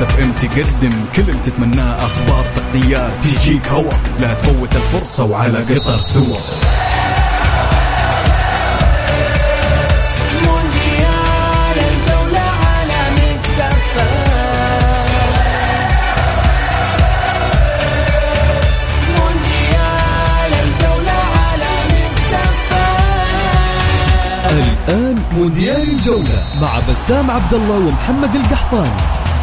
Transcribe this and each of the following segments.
تستناه Mix FM تقدم كل اللي تتمناه أخبار تغطيات تجيك هوا. لا تفوت الفرصة وعلى قطر سوا. Mix FM Mix FM الآن مونديال الجولة مع بسام عبد الله ومحمد القحطاني.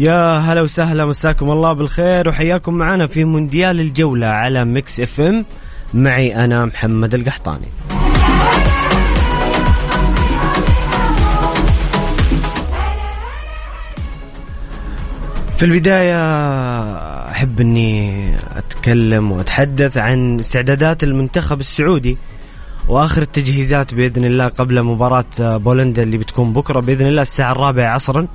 يا هلا وسهلا مساكم الله بالخير وحياكم معنا في مونديال الجولة على Mix FM. معي أنا محمد القحطاني. في البداية أحب أني أتكلم وأتحدث عن استعدادات المنتخب السعودي وآخر التجهيزات بإذن الله قبل مباراة بولندا اللي بتكون بكرة بإذن الله الساعة الرابعة عصرا.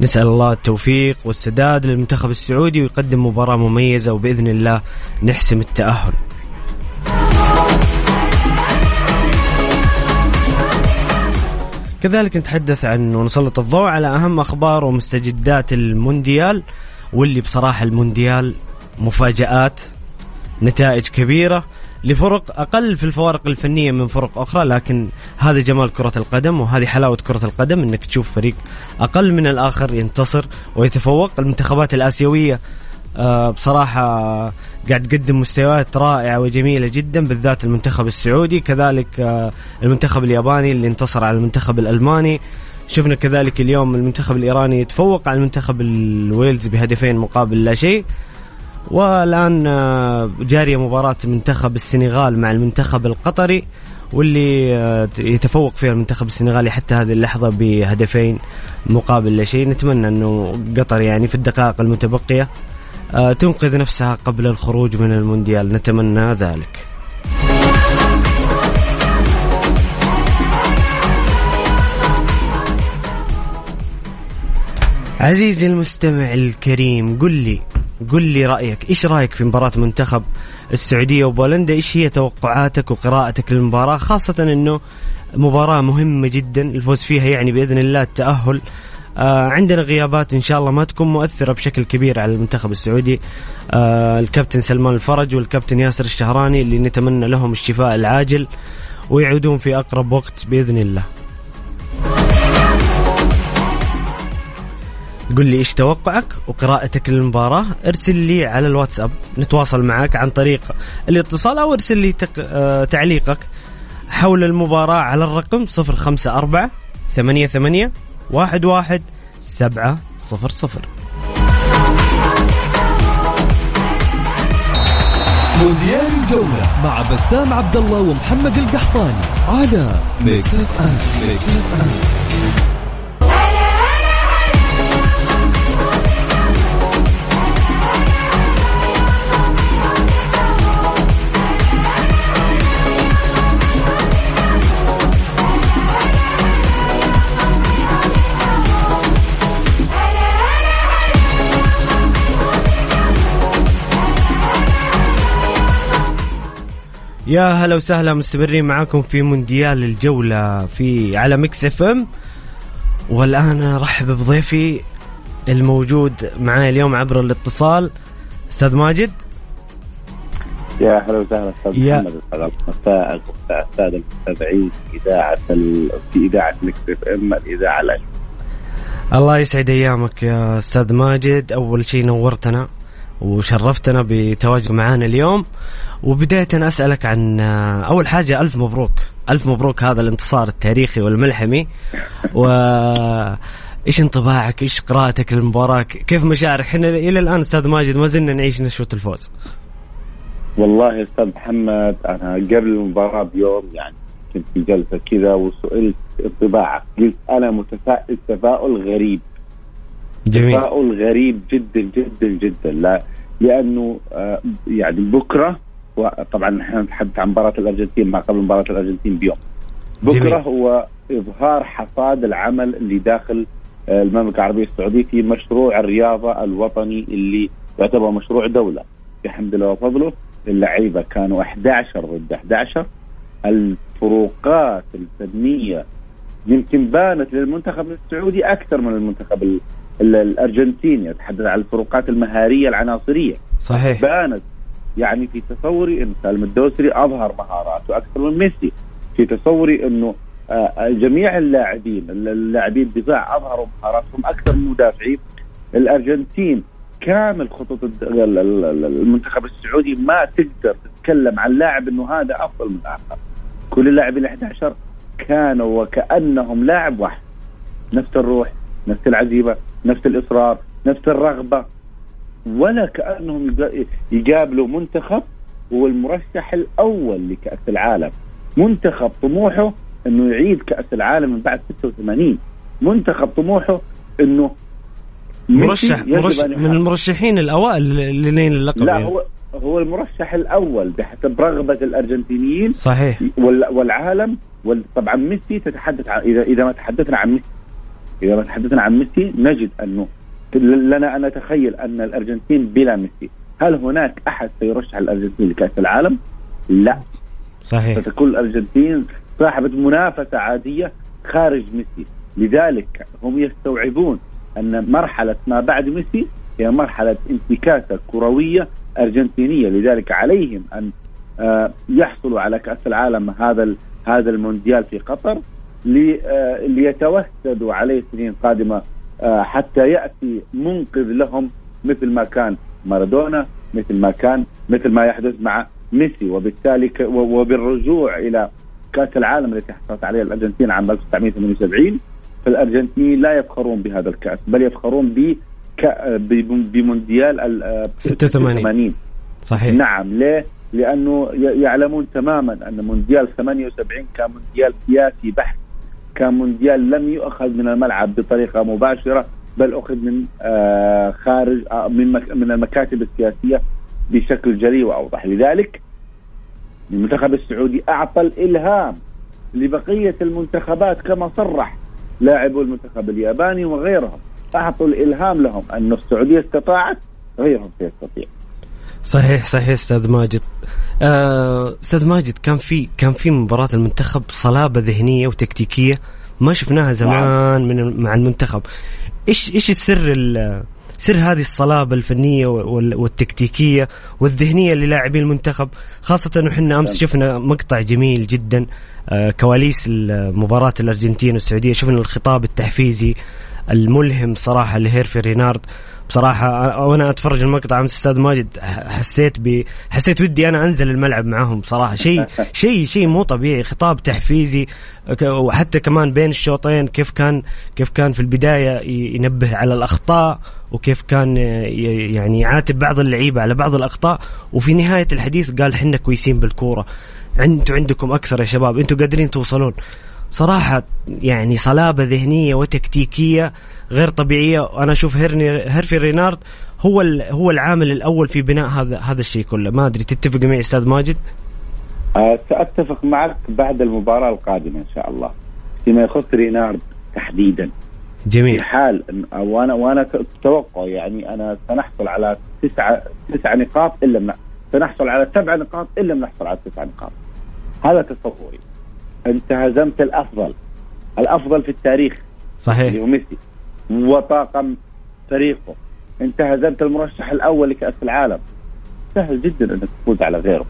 نسأل الله التوفيق والسداد للمنتخب السعودي ويقدم مباراة مميزة وبإذن الله نحسم التأهل. كذلك نتحدث عن ونسلط الضوء على أهم أخبار ومستجدات المونديال واللي بصراحة المونديال مفاجآت نتائج كبيرة. لفرق أقل في الفوارق الفنية من فرق أخرى لكن هذا جمال كرة القدم وهذه حلاوة كرة القدم أنك تشوف فريق أقل من الآخر ينتصر ويتفوق. المنتخبات الآسيوية آه، بصراحة قاعد تقدم مستويات رائعة وجميلة جدا بالذات المنتخب السعودي. كذلك آه، المنتخب الياباني اللي انتصر على المنتخب الألماني. شفنا كذلك اليوم المنتخب الإيراني يتفوق على المنتخب الويلز بهدفين مقابل لا شيء. والآن آه، جارية مباراة منتخب السنغال مع المنتخب القطري واللي آه، يتفوق فيها المنتخب السنغالي حتى هذه اللحظة بهدفين مقابل لا شيء نتمنى أنه قطر يعني في الدقائق المتبقية آه، تنقذ نفسها قبل الخروج من المونديال. نتمنى ذلك. عزيزي المستمع الكريم قل لي قل لي رأيك إيش رأيك في مباراة منتخب السعودية وبولندا؟ إيش هي توقعاتك وقراءتك للمباراة؟ خاصة إنه مباراة مهمة جدا الفوز فيها يعني بإذن الله التأهل. آه عندنا غيابات إن شاء الله ما تكون مؤثرة بشكل كبير على المنتخب السعودي. آه الكابتن سلمان الفرج والكابتن ياسر الشهراني اللي نتمنى لهم الشفاء العاجل ويعودون في أقرب وقت بإذن الله. قل لي إيش توقعك وقراءتك للمباراة. ارسل لي على الواتساب نتواصل معك عن طريق الاتصال أو ارسل لي تق... آه تعليقك حول المباراة على الرقم 054 88 11 700 مونديال الجولة مع بسام عبد الله ومحمد القحطاني على Mix FM Mix FM يا هلا وسهلا مستمرين معاكم في مونديال الجولة في على Mix FM. والآن أرحب بضيفي الموجود معاي اليوم عبر الاتصال أستاذ ماجد. يا هلا وسهلا أستاذ يا- محمد. الساده المستمعين في إذاعة ال... في إذاعة Mix FM الإذاعة الاشهر الله يسعد أيامك يا أستاذ ماجد. أول شيء نورتنا. وشرفتنا بتواجد معنا اليوم وبداية أسألك عن آه، أول حاجة ألف مبروك ألف مبروك هذا الانتصار التاريخي والملحمي و إيش انطباعك؟ إيش قراءتك للمباراة؟ كيف مشاعرك؟ إحنا إلى الآن أستاذ ماجد ما زلنا نعيش نشوة الفوز. والله يا أستاذ محمد أنا قبل المباراة بيوم يعني كنت في جلسة كذا وسئلت انطباعك قلت أنا متفائل تفاؤل غريب جميل. تفاؤل غريب جدا جدا جدا. لا لأنه آه، يعني بكرة طبعا إحنا نتحدث عن مباراة الأرجنتين ما قبل مباراة الأرجنتين بيوم. بكرة جميل. هو إظهار حصاد العمل اللي داخل آه، المملكة العربية السعودية في مشروع الرياضة الوطني اللي يعتبر مشروع دولة. بحمد الله وفضله اللعيبة كانوا 11 ضد 11 الفروقات الفنية يمكن بانت للمنتخب السعودي أكثر من المنتخب ال- ال- الارجنتيني اتحدث عن الفروقات المهارية العناصرية. صحيح. بانت يعني في تصوري إن سالم الدوسري أظهر مهاراته أكثر من ميسي في تصوري إنه آه، جميع اللاعبين اللاعبين الدفاع أظهروا مهاراتهم أكثر من المدافعين. الأرجنتين كامل خطوط المنتخب السعودي ما تقدر تتكلم عن لاعب إنه هذا أفضل من الآخر. كل اللاعبين ال 11 كانوا وكأنهم لاعب واحد. نفس الروح نفس العزيمة نفس الإصرار نفس الرغبة ولا كأنهم يقا- يقابلوا منتخب هو المرشح الأول لكأس العالم منتخب طموحه إنه يعيد كأس العالم من بعد 86 منتخب طموحه إنه مرشح, مرشح من. المرشحين الأوائل نين اللقب لا يعني. هو هو المرشح الأول بحسب رغبة الأرجنتينيين صحيح وال- والعالم وال- طبعا ميسي تتحدث عن اذا إذا ما تحدثنا عن ميسي إذا ما تحدثنا عن ميسي نجد أنه لنا أن نتخيل أن الأرجنتين بلا ميسي. هل هناك أحد سيرشح الأرجنتين لكأس العالم؟ لا. صحيح. ستكون الأرجنتين صاحبة منافسة عادية خارج ميسي. لذلك هم يستوعبون أن مرحلة ما بعد ميسي هي مرحلة انتكاسة كروية أرجنتينية. لذلك عليهم أن آه، يحصلوا على كأس العالم هذا هذا المونديال في قطر. ليتوسدوا عليه سنين قادمة آه، حتى يأتي منقذ لهم مثل ما كان مارادونا مثل ما كان مثل ما يحدث مع ميسي وبالتالي وبالرجوع إلى كأس العالم التي حصلت عليها الأرجنتين عام 1978 فالارجنتين لا يفخرون بهذا الكأس بل يفخرون ب بمونديال ال- آه، 86. صحيح نعم ليه؟ لأنه يعلمون تماما أن مونديال 78 كان مونديال سياسي بحت كان مونديال لم يؤخذ من الملعب بطريقة مباشرة بل أخذ من آه خارج آه من من المكاتب السياسية بشكل جلي وأوضح. لذلك المنتخب السعودي أعطى الإلهام لبقية المنتخبات كما صرح لاعبو المنتخب الياباني وغيرهم. أعطوا الإلهام لهم أن السعودية استطاعت غيرهم سيستطيع. صحيح صحيح أستاذ ماجد. آه، أستاذ ماجد كان في كان في مباراة المنتخب صلابة ذهنية وتكتيكية ما شفناها زمان من مع المنتخب. إيش إيش السر ال- سر هذه الصلابة الفنية وال- والتكتيكية والذهنية للاعبي المنتخب؟ خاصة انه إحنا أمس شفنا مقطع جميل جدا آه، كواليس مباراة الأرجنتين والسعودية. شفنا الخطاب التحفيزي الملهم صراحة لهيرفي رينارد. بصراحة وأنا أتفرج المقطع أمس أستاذ ماجد حسيت ب حسيت ودي أنا أنزل الملعب معهم صراحة شيء شيء شيء مو طبيعي خطاب تحفيزي وحتى كمان بين الشوطين كيف كان كيف كان في البداية ي- ينبه على الأخطاء وكيف كان يعني يعاتب بعض اللعيبة على بعض الأخطاء. وفي نهاية الحديث قال حنا كويسين بالكورة. أنتوا عندكم أكثر يا شباب. إنتوا قادرين توصلون. صراحة يعني صلابة ذهنية وتكتيكية غير طبيعية. وأنا أشوف هيرني هيرفي رينارد هو هو العامل الأول في بناء هذا هذا الشيء كله. ما أدري تتفق معي أستاذ ماجد؟ آه، سأتفق معك بعد المباراة القادمة إن شاء الله. فيما يخص رينارد تحديدا. جميل. في حال وأنا وأنا أتوقع يعني أنا سنحصل على تسعة تسع نقاط الا سنحصل على سبع نقاط الا لم نحصل على تسع نقاط. هذا تصوري. انت هزمت الأفضل. الأفضل في التاريخ. اللي صحيح هو ميسي. وطاقم فريقه. انت هزمت المرشح الأول لكأس العالم. سهل جدا أنك تفوز على غيره.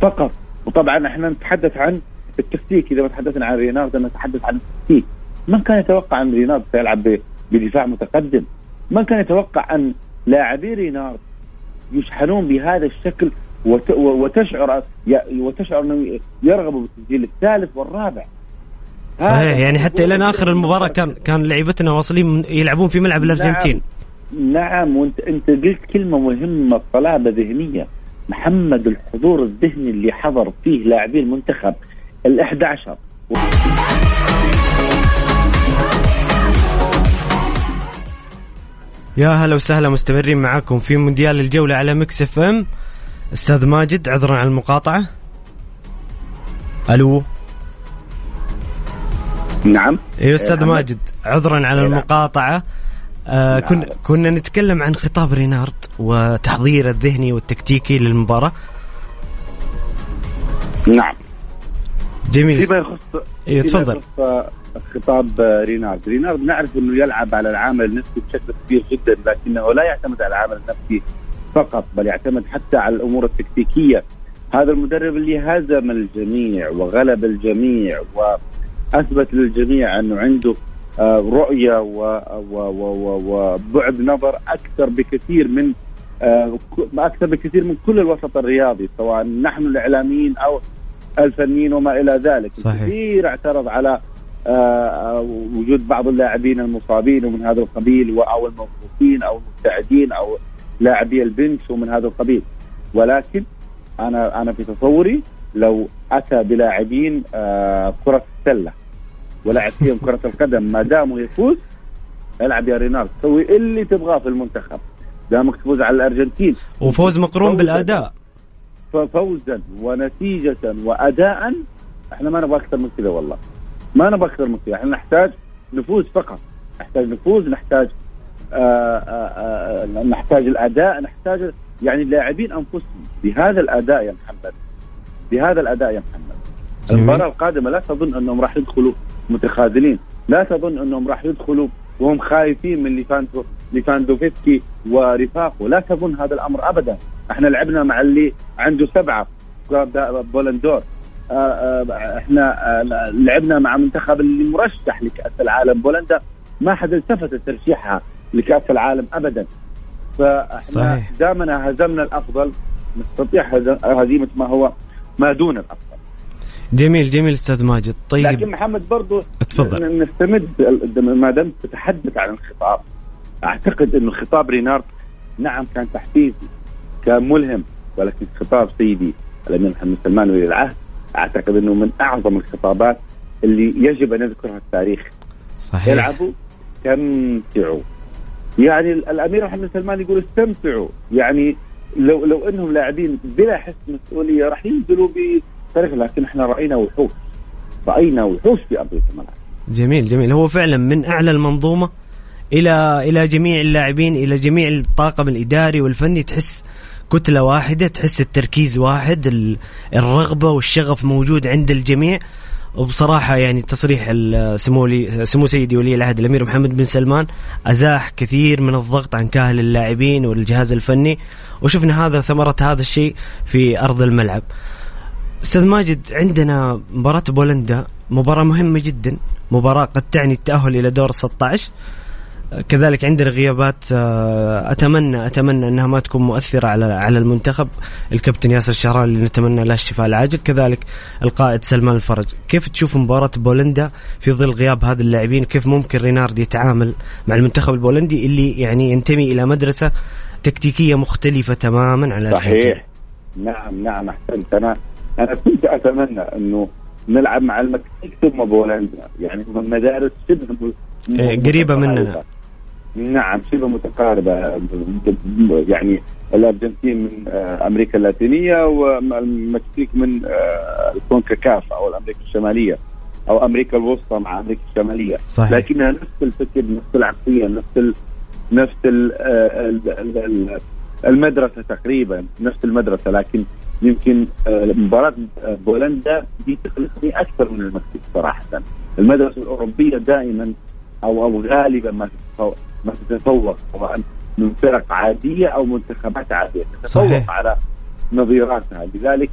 فقط. وطبعا إحنا نتحدث عن التكتيك. إذا ما تحدثنا عن رينارد نتحدث عن التكتيك. من كان يتوقع أن رينارد سيلعب بدفاع متقدم؟ من كان يتوقع أن لاعبي رينارد يشحنون بهذا الشكل وتشعر وتشعر إنه يرغبوا بالتسجيل الثالث والرابع. صحيح يعني حتى إلى آخر المباراة كان كان لعيبتنا واصلين يلعبون في ملعب الأرجنتين. نعم, نعم وانت أنت قلت كلمة مهمة صلابه ذهنية. محمد الحضور الذهني اللي حضر فيه لاعبي المنتخب ال 11 يا هلا وسهلا مستمرين معاكم في مونديال الجولة على Mix FM. أستاذ ماجد عذرا على المقاطعة. ألو؟ نعم. أيوه أستاذ. ماجد عذرا على نعم. المقاطعة. آه نعم. كنا كنا نتكلم عن خطاب رينارد وتحضيره الذهني والتكتيكي للمباراة. نعم. جميل. فيما يخص أيوه تفضل. آه، خطاب آه، رينارد. رينارد نعرف إنه يلعب على العامل النفسي بشكل كبير جدا لكنه لا يعتمد على العامل النفسي فقط بل يعتمد حتى على الأمور التكتيكية هذا المدرب اللي هزم الجميع وغلب الجميع وأثبت للجميع أنه عنده آه، رؤية وبعد نظر أكثر بكثير من آه، أكثر بكثير من كل الوسط الرياضي سواء نحن الإعلاميين أو الفنيين وما إلى ذلك صحيح. كثير اعترض على آه، وجود بعض اللاعبين المصابين ومن هذا القبيل أو الموقوفين أو المبتعدين أو لاعبي البنش ومن هذا القبيل. ولكن أنا أنا في تصوري لو أتى بلاعبين آه، كرة السلة ولعب فيهم كرة القدم ما داموا يفوز العب يا رينارد سوي اللي تبغاه في المنتخب. دامك تفوز على الأرجنتين. وفوز مقرون بالأداء. فوزا ونتيجة وأداء إحنا ما نبغى أكثر من كذا والله. ما نبغى أكثر من كذا إحنا نحتاج نفوز فقط. نحتاج نفوز نحتاج نحتاج الأداء نحتاج يعني اللاعبين أنفسهم. بهذا الأداء يا محمد. بهذا الأداء يا محمد. جميل. المباراة القادمة لا تظن أنهم راح يدخلوا متخاذلين. لا تظن أنهم راح يدخلوا وهم خايفين من ليفاندو ليفاندوفسكي ورفاقه. لا تظن هذا الأمر أبدا. إحنا لعبنا مع اللي عنده سبعة. بولندور آه، آه، إحنا آه، لعبنا مع منتخب اللي مرشح لكأس العالم. بولندا ما حد التفت ترشيحها. لكأس العالم أبدا. فإحنا. دامنا هزمنا الأفضل نستطيع هز- هزيمة ما هو ما دون الأفضل. جميل جميل أستاذ ماجد. لكن طيب محمد برضو اتفضل. ن- نستمد ما دمت تتحدث عن الخطاب أعتقد إنه خطاب رينارد نعم كان تحفيزي كان ملهم ولكن خطاب سيدي الأمير محمد سلمان ولي العهد أعتقد إنه من أعظم الخطابات اللي يجب أن يذكرها التاريخ. صحيح. يلعبوا استمتعوا. يعني ال- الأمير محمد سلمان يقول استمتعوا. يعني لو لو إنهم لاعبين بلا حس مسؤوليه راح ينزلوا بطريقة لكن إحنا رأينا وحوش. رأينا وحوش في ارضيه الملعب. جميل جميل. هو فعلا من أعلى المنظومة إلى إلى جميع اللاعبين إلى جميع الطاقم الإداري والفني. تحس كتلة واحدة تحس التركيز واحد ال- الرغبة والشغف موجود عند الجميع. وبصراحة يعني تصريح سمو سمو سيدي ولي العهد الأمير محمد بن سلمان أزاح كثير من الضغط عن كاهل اللاعبين والجهاز الفني وشفنا هذا ثمرة هذا الشيء في أرض الملعب. أستاذ ماجد عندنا مباراة بولندا مباراة مهمة جدا مباراة قد تعني التأهل إلى دور 16 كذلك عندنا غيابات آه، أتمنى أتمنى إنها ما تكون مؤثرة على على المنتخب. الكابتن ياسر الشهراني اللي نتمنى له الشفاء العاجل. كذلك القائد سلمان الفرج. كيف تشوف مباراة بولندا في ظل غياب هذا اللاعبين؟ كيف ممكن رينارد يتعامل مع المنتخب البولندي اللي يعني ينتمي إلى مدرسة تكتيكية مختلفة تماما الأرجنتين. صحيح. نعم نعم أحسنت. أنا أنا كنت أتمنى إنه نلعب مع المكسيك ثم بولندا. يعني من مدارس شبه إيه، متقاربة. مننا. نعم شبه متقاربة. يعني الأرجنتين من آه، أمريكا اللاتينية والمكسيك من آه، الكونكاكاف أو الأمريكا الشمالية أو أمريكا الوسطى مع أمريكا الشمالية. صحيح. لكنها نفس الفكر نفس العقلية نفس ال... نفس ال... آه، ال... ال... ال... المدرسة تقريبا نفس المدرسة. لكن يمكن مباراة بولندا دي تخلصني أكثر من المكسيك صراحة. المدرسة الأوروبية دائما أو أو غالبا ما ما تتفوق سواء من فرق عادية أو منتخبات عادية تتفوق صحيح. على نظيراتها. لذلك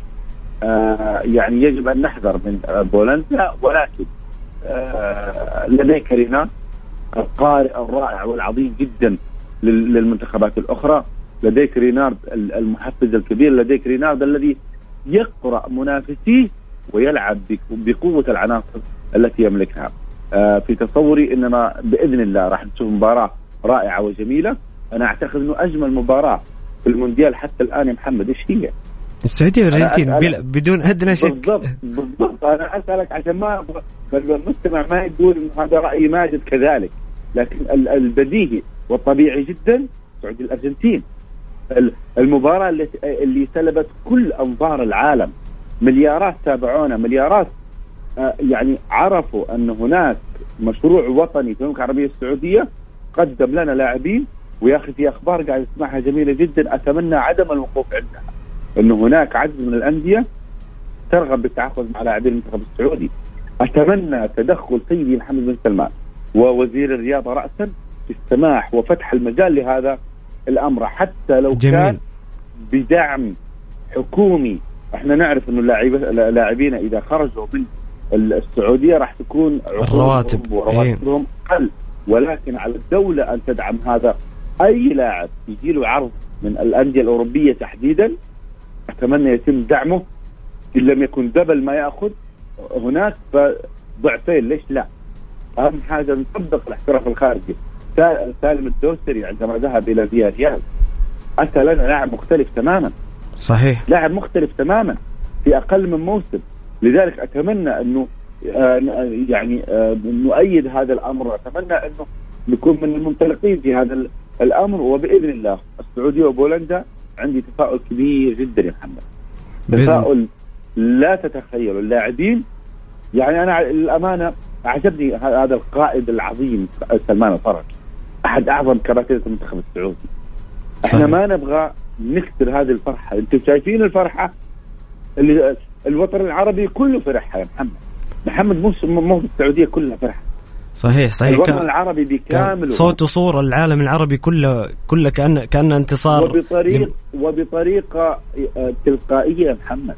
آه يعني يجب أن نحذر من آه، بولندا ولكن آه لديك رينات القارئ الرائع والعظيم جدا لل- للمنتخبات الأخرى. لديك رينارد ال- المحفز الكبير لديك رينارد الذي يقرأ منافسيه ويلعب بقوة العناصر التي يملكها. في تصوري اننا بإذن الله راح نشوف مباراة رائعة وجميلة. أنا أعتقد إنه أجمل مباراة في المونديال حتى الآن يا محمد إيش هي؟ السعودية والأرجنتين بلا- بدون ادنى شك. بالضبط بالضبط. أنا أسألك عشان ما المستمع ما يقول إنه هذا رأي ماجد كذلك. لكن ال- البديهي والطبيعي جدا سعودي الأرجنتين. ال- المباراة اللي اللي سلبت كل أنظار العالم. مليارات تابعونا مليارات آه، يعني عرفوا أن هناك مشروع وطني في المملكة العربية السعودية قدم لنا لاعبين ويا أخي في أخبار قاعد اسمعها جميلة جدا أتمنى عدم الوقوف عندها. انه هناك عدد من الأندية ترغب بالتعاقد مع لاعبين المنتخب السعودي. أتمنى تدخل سيدي محمد بن سلمان ووزير الرياضة راسا في السماح وفتح المجال لهذا الأمر حتى لو جميل. كان بدعم حكومي. إحنا نعرف إنه اللاعب- لاعبين إذا خرجوا من السعودية راح تكون الرواتب. ورواتبهم أقل. ولكن على الدولة أن تدعم هذا أي لاعب يجي له عرض من الأندية الأوروبية تحديدا أتمنى يتم دعمه. إن لم يكن دبل ما يأخذ هناك فضعفين ليش لا؟ أهم حاجة نطبق الاحتراف الخارجي. سا- سالم الدوسري عندما ذهب إلى فيا ريال اتى لنا لاعب مختلف تماما. صحيح. لاعب مختلف تماما في أقل من موسم. لذلك أتمنى أنه آه، يعني آه، نؤيد هذا الأمر واتمنى أنه نكون من المنطلقين في هذا ال- الأمر وبإذن الله السعودية وبولندا عندي تفاؤل كبير جدا يا محمد. تفاؤل لا تتخيل اللاعبين يعني أنا للامانه أعجبني ه- هذا القائد العظيم سلمان الفرج أحد أعظم كباتنه المنتخب السعودي. إحنا صحيح. ما نبغى نكسر هذه الفرحة. أنتم شايفين الفرحة اللي الوطن العربي كله فرحها يا محمد. محمد مو مو السعودية كلها فرحه صحيح صحيح. الوطن كان العربي كان بكامله صوت وصورة العالم العربي كله كله كأنه كأنه انتصار. وبطريق وبطريقة آه، تلقائية محمد.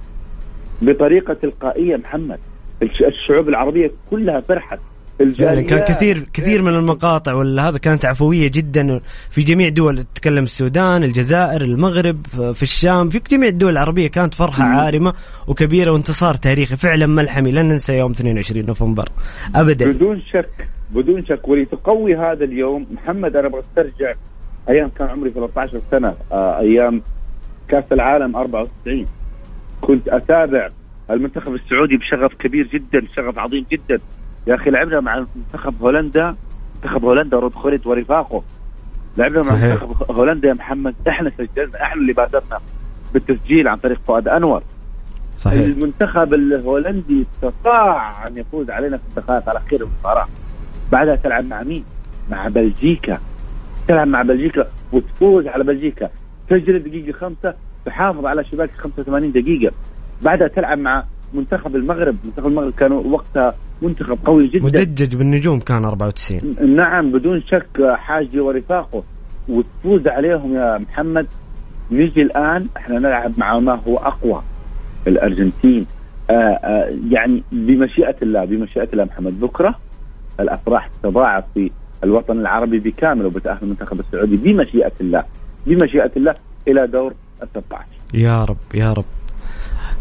بطريقة تلقائية محمد. الش- الشعوب العربية كلها فرحت. فعلا الجاليات كان كثير كثير من المقاطع ولا هذا كانت عفوية جدا في جميع دول. تتكلم السودان، الجزائر، المغرب، في الشام، في جميع الدول العربية كانت فرحة مم. عارمة وكبيرة وانتصار تاريخي. فعلا ملحمي لن ننسى يوم 22 نوفمبر. ابدا. بدون شك بدون شك. ولتقوي هذا اليوم محمد أنا أبغى أسترجع أيام كان عمري 13 سنة. آه، أيام كأس العالم 94 كنت أتابع المنتخب السعودي بشغف كبير جدا شغف عظيم جدا. يا أخي لعبنا مع منتخب هولندا. منتخب هولندا رود خوليت ورفاقه. لعبنا مع. منتخب هولندا يا محمد. إحنا سجلنا إحنا اللي بادرنا بالتسجيل عن طريق فؤاد أنور. صحيح. المنتخب الهولندي استطاع أن يفوز علينا في الدقائق الأخيرة المباراة. بعدها تلعب مع مين؟ مع بلجيكا. تلعب مع بلجيكا وتفوز على بلجيكا. تجري دقيقة خمسة تحافظ على شباك 85 دقيقة. بعدها تلعب مع منتخب المغرب. منتخب المغرب كانوا وقتها منتخب قوي جدا. مدجج بالنجوم كان 94 نعم بدون شك حاجي ورفاقه. وتفوز عليهم يا محمد. نجي الآن إحنا نلعب مع ما هو أقوى الأرجنتين. آآ آآ يعني بمشيئة الله بمشيئة الله محمد. بكرة الأفراح تتضاعف في الوطن العربي بكامل وبتأهل المنتخب السعودي بمشيئة الله بمشيئة الله إلى دور ال 16 يا رب يا رب.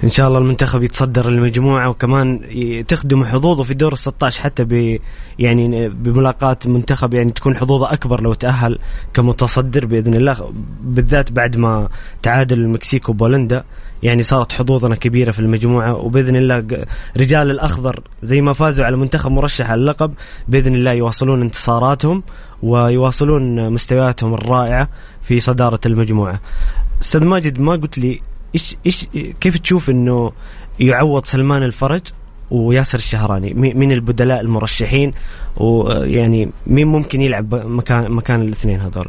إن شاء الله المنتخب يتصدر المجموعه وكمان تخدم حظوظه في دور ال 16 حتى ب يعني بملاقاة منتخب يعني تكون حظوظه أكبر لو تأهل كمتصدر بإذن الله بالذات بعد ما تعادل المكسيك وبولندا يعني صارت حظوظنا كبيرة في المجموعة وبإذن الله رجال الأخضر زي ما فازوا على منتخب مرشح على اللقب بإذن الله يواصلون انتصاراتهم ويواصلون مستوياتهم الرائعة في صدارة المجموعة. أستاذ ماجد ما قلت لي إيش إيش كيف تشوف إنه يعوض سلمان الفرج وياسر الشهراني؟ مين البدلاء المرشحين؟ ويعني مين ممكن يلعب مكان مكان الاثنين هذول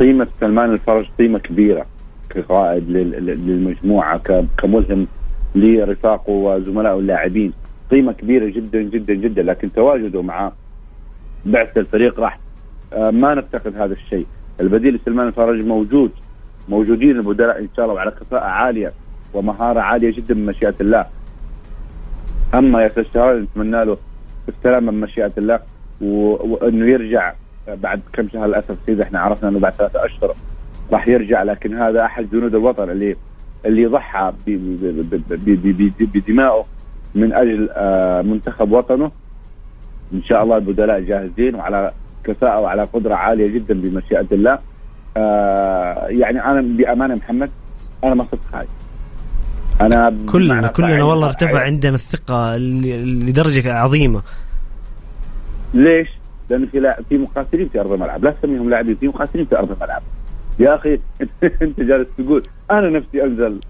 قيمة سلمان الفرج قيمة كبيرة كقائد لل- لل- للمجموعة ك- كملهم لرفاقه وزملائه اللاعبين قيمة كبيرة جدا جدا جدا لكن تواجده مع بعثه الفريق راح آه، ما نفتقد هذا الشيء. البديل لسلمان الفرج موجود. موجودين البدلاء ان شاء الله وعلى كفاءه عاليه ومهاره عاليه جدا من مشيئه الله اما ياسر الشهراني نتمنى له السلامه من مشيئه الله وانه يرجع بعد كم شهر للاسف سيدي إحنا عرفنا انه بعد ثلاثة اشهر راح يرجع لكن هذا احد جنود الوطن اللي اللي ضحى بدمائه من أجل آه، منتخب وطنه ان شاء الله البدلاء جاهزين وعلى كفاءه وعلى قدره عاليه جدا بمشيئه الله آه، يعني أنا بأمانة محمد أنا ما صرت خايف أنا كلنا كلنا والله ارتفع. عندنا الثقة لدرجة عظيمة ليش؟ لأن في لا في مقاتلين في أرض الملعب، لا تسميهم لاعبين في مقاتلين في أرض الملعب. يا أخي أنت جالس تقول أنا نفسي أنزل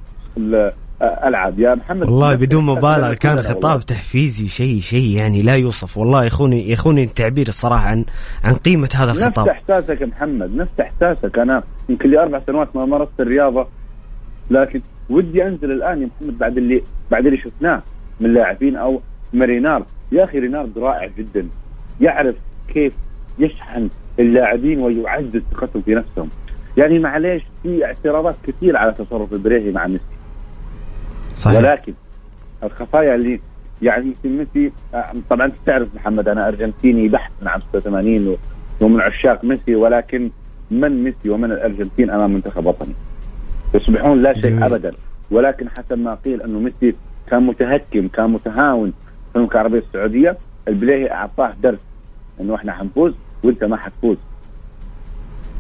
ألعب. يا محمد والله بدون مبالغة. كان خطاب تحفيزي شيء شيء يعني لا يوصف. والله يخوني يخوني التعبير الصراحة عن عن قيمة هذا نفس الخطاب. إحساسك يا محمد نفس إحساسك. أنا يمكن لي أربع سنوات ما مارست الرياضة لكن ودي أنزل الآن يا محمد بعد اللي بعد اللي شفناه من لاعبين أو مرينار يا أخي رينارد رائع جدا. يعرف كيف يشحن اللاعبين ويعزز ثقتهم في نفسهم. يعني معليش في اعتراضات كثير على تصرف البريهي مع ميسي صحيح. ولكن الخفايا اللي يعني ميسي آه، طبعا أنت تعرف محمد أنا أرجنتيني بحت من عام 86 و- ومن عشاق ميسي ولكن من ميسي ومن الأرجنتين أمام منتخب وطني؟ يصبحون لا شيء جميل. ابدا. ولكن حسب ما قيل أنه ميسي كان متهكم كان متهاون في المملكة العربية السعودية البليهي أعطاه درس أنه إحنا حنفوز وأنت ما حتفوز.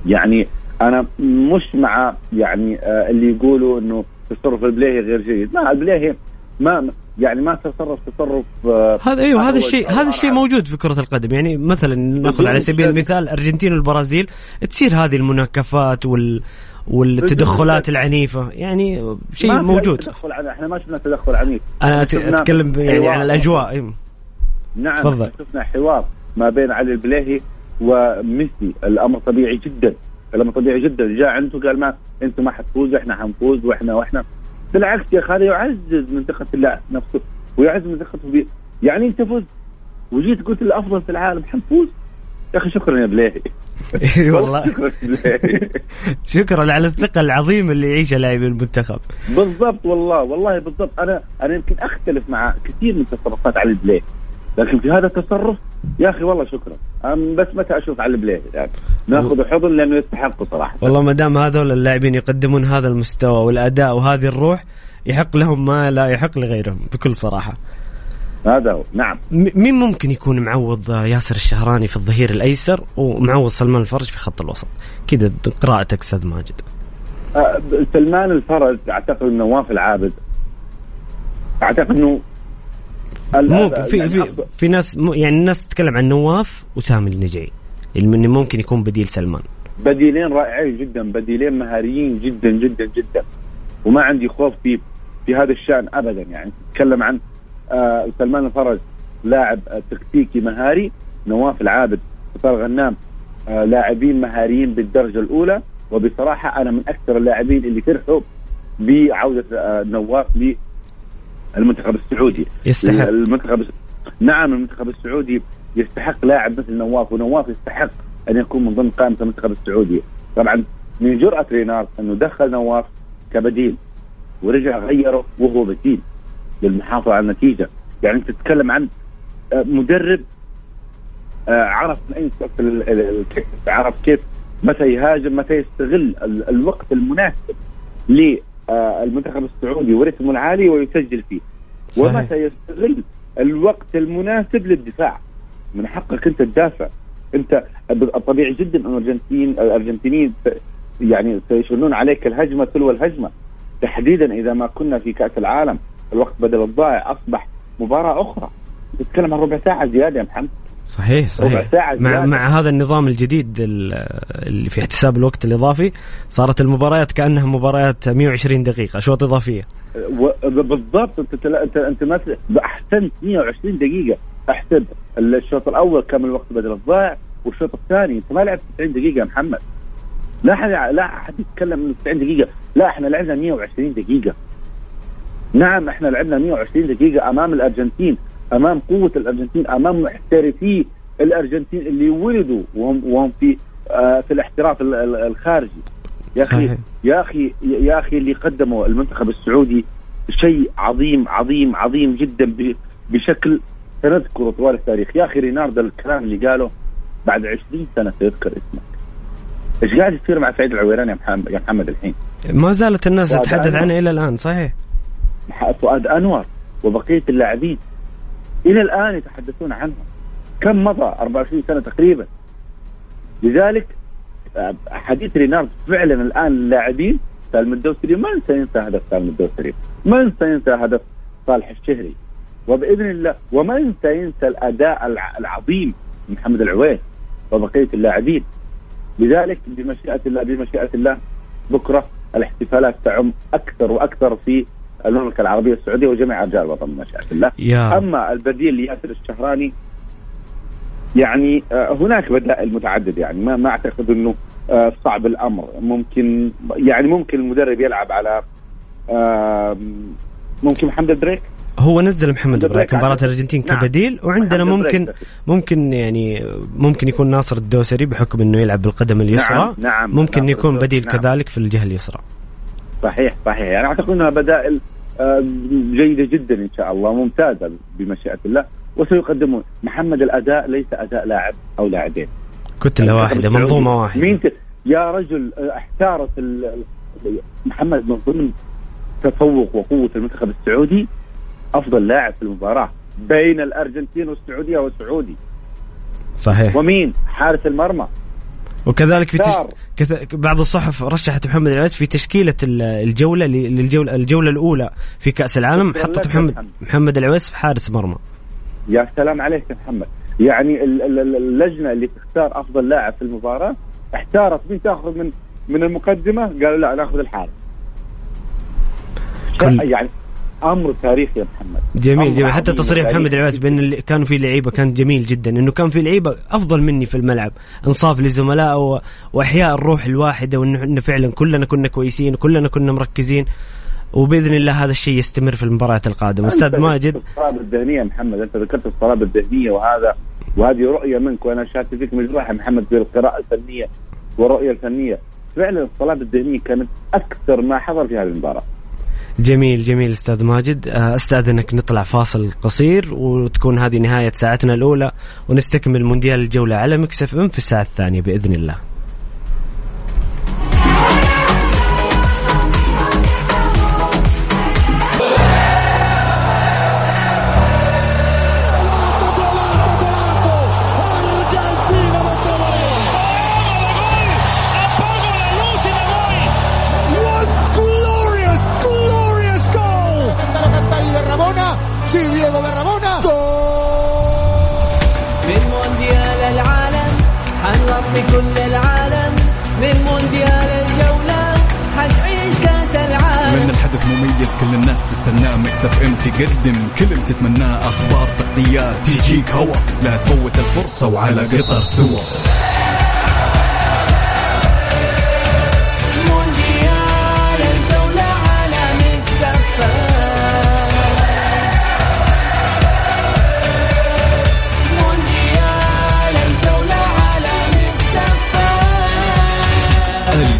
يعني أنا مش مع يعني آه اللي يقولوا أنه تصرف البليهي غير جيد لا البليهي ما يعني ما تصرف تصرف آه هذا أيوه هذا الشيء هذا الشيء. موجود في كرة القدم يعني مثلا نأخذ على سبيل. المثال الارجنتين والبرازيل تصير هذه المناكفات وال والتدخلات. العنيفة يعني شيء ما موجود تدخل عنيف. إحنا ما شفنا تدخل عنيف أنا أتكلم يعني. عن الأجواء أيوة. نعم تفضل. شفنا حوار ما بين علي البليهي وميسي الأمر طبيعي جدا الامر طبيعي جدا. جاء عنده قال ما أنتم ما حتفوزوا إحنا حنفوز وإحنا وإحنا. بالعكس يا أخي هذا يعزز من ثقه اللاعب نفسه ويعزز من ثقته بي يعني انت فزت وجيت قلت الأفضل في العالم حنفوز. يا أخي شكرا يا بليهي. إي والله. شكرا بليهي. على الثقة العظيمه اللي يعيشها لاعبي المنتخب. بالضبط والله والله بالضبط. أنا أنا يمكن أختلف مع كثير من تصرفات علي البليه لكن في هذا التصرف يا أخي والله شكرا. أم بس متى أشوف علي البليه يعني ناخذ حضن لأنه يستحقه صراحة. والله ما دام هذول اللاعبين يقدمون هذا المستوى والأداء وهذه الروح يحق لهم ما لا يحق لغيرهم بكل صراحة. هذا هو. نعم. مين ممكن يكون معوض ياسر الشهراني في الظهير الأيسر ومعوض سلمان الفرج في خط الوسط؟ كذا قراءتك أستاذ ماجد. آه، سلمان الفرج أعتقد إنه نواف العابد. أعتقد إنه ال- في يعني في أفضل- في ناس يعني الناس تتكلم عن نواف وسامي النجعي اللي ممكن يكون بديل سلمان. بديلين رائعين جدا بديلين مهاريين جدا جدا جدا. وما عندي خوف في في هذا الشأن ابدا يعني تتكلم عن آه سلمان الفرج لاعب تكتيكي مهاري نواف العابد وطارق غنام آه لاعبين مهاريين بالدرجة الأولى. وبصراحة أنا من أكثر اللاعبين اللي فرحوا بعودة آه نواف للمنتخب السعودي. يستحق. المنتخب نعم المنتخب السعودي يستحق لاعب مثل نواف ونواف يستحق أن يكون من ضمن قائمة المنتخب السعودي. طبعا من جرأة رينارد أنه دخل نواف كبديل ورجع غيره وهو بديل للمحافظة على النتيجة. يعني تتكلم عن آه، مدرب آه، عرف من أين عرف كيف متى يهاجم متى يستغل ال- الوقت المناسب للمنتخب السعودي ورتمه العالي ويسجل فيه. صحيح. ومتى يستغل الوقت المناسب للدفاع. من حقك أنت تدافع. أنت الطبيعي جدا أن الارجنتين الارجنتينيين يعني سيشنون عليك الهجمة تلو الهجمة. تحديدا إذا ما كنا في كأس العالم الوقت بدل الضائع أصبح مباراة أخرى. تتكلم عن ربع ساعة زيادة يا محمد. صحيح ربع صحيح ساعة مع زيادة. مع هذا النظام الجديد ال- اللي في احتساب الوقت الإضافي صارت المباريات كأنها مباريات 120 دقيقة أشواط إضافية. و- بالضبط. أنت انت أنت ما احسنت 120 دقيقة. أحسب. الشوط الأول كم الوقت بدل الضائع والشوط الثاني أنت ما لعبت 90 دقيقة يا محمد. لا احد لا أحد يتكلم من 90 دقيقة. لا إحنا لعبنا 120 دقيقة. نعم إحنا لعبنا 120 دقيقة أمام الأرجنتين. أمام قوة الأرجنتين أمام محترفي الأرجنتين اللي ولدوا وهم وهم في آه في الاحتراف ال- ال- الخارجي. يا أخي صحيح. يا أخي يا أخي اللي قدمه المنتخب السعودي شيء عظيم عظيم عظيم جدا بشكل سنذكره طوال التاريخ. يا أخي رينارد الكلام اللي قاله بعد 20 سنة سيذكر اسمك إيش قاعد يصير مع سعيد العويراني يا محمد يا محمد الحين؟ ما زالت الناس تتحدث عنه إلى الآن صحيح. فؤاد انور وبقية اللاعبين. إلى الآن يتحدثون عنه كم مضى؟ 24 سنة تقريبا. لذلك آه، حديث رينارد فعلا الآن اللاعبين سالم الدوسري من سينسى هدف سالم الدوسري. من سينسى هدف صالح الشهري. وبإذن الله ومن سينسى الأداء الع- العظيم محمد العويس وبقية اللاعبين. لذلك بمشيئة الله بمشيئة الله بكرة الاحتفالات تعم أكثر وأكثر في المملكة العربية السعودية وجميع أرجاء الوطن بمشيئه الله. يا أما البديل لياسر الشهراني يعني آه، هناك بدائل متعددة يعني ما ما أعتقد إنه آه، صعب الأمر ممكن يعني ممكن المدرب يلعب على ممكن محمد دريك هو نزل محمد بريك مباراة. الأرجنتين نعم. كبديل وعندنا ممكن. ممكن يعني ممكن يكون ناصر الدوسري بحكم إنه يلعب بالقدم اليسرى نعم، نعم. ممكن ناصر يكون بديل نعم. كذلك في الجهة اليسرى صحيح صحيح. يعني أعتقد إنها بدائل آه، جيدة جدا إن شاء الله ممتازة بمشيئة الله. وسيقدمون. محمد الأداء ليس أداء لاعب أو لاعبين. كتلة واحدة منظومة واحدة. مين ت... يا رجل آه، احتارت محمد من ضمن تفوق وقوة المنتخب السعودي أفضل لاعب في المباراة بين الأرجنتين والسعودية والسعودي صحيح. ومين؟ حارس المرمى. وكذلك في تش... كث... بعض الصحف رشحت محمد العز في تشكيلة ال- الجولة ل- للجولة الجولة الأولى في كأس العالم حطت محمد محمد. العويس حارس مرمى. يا سلام عليك يا محمد. يعني ال- ال- ال- اللجنة اللي تختار أفضل لاعب في المباراة احتارت مين تأخذ من من المقدمة؟ قالوا لا نأخذ الحارس. كل- يعني أمر تاريخي يا محمد. جميل جميل. حتى تصريح محمد العويس بأن اللي كانوا في لعيبة كان جميل جدا. إنه كان في لعيبة أفضل مني في الملعب. إنصاف لزملائه. وأحياء الروح الواحدة وإنه فعلا كلنا كنا كويسين وكلنا كنا مركزين. وبإذن الله هذا الشيء يستمر في المباريات القادمة. أستاذ ماجد. الصلابة الذهنية محمد. أنت ذكرت الصلابة الذهنية وهذا وهذه رؤية منك وأنا شاهدت فيك مجروح يا محمد في القراءة الفنية والرؤية الفنية. فعلا الصلابة الذهنية كانت أكثر ما حضر في هذه المباراة. جميل جميل أستاذ ماجد. آه، استاذنك نطلع فاصل قصير وتكون هذه نهاية ساعتنا الأولى ونستكمل مونديال الجولة على مكسف في الساعة الثانية بإذن الله. كل الناس تستناه. Mix FM تقدم كل اللي تتمناه. أخبار تغطيات تجيك هوا. لا تفوت الفرصة وعلى قطر سوا.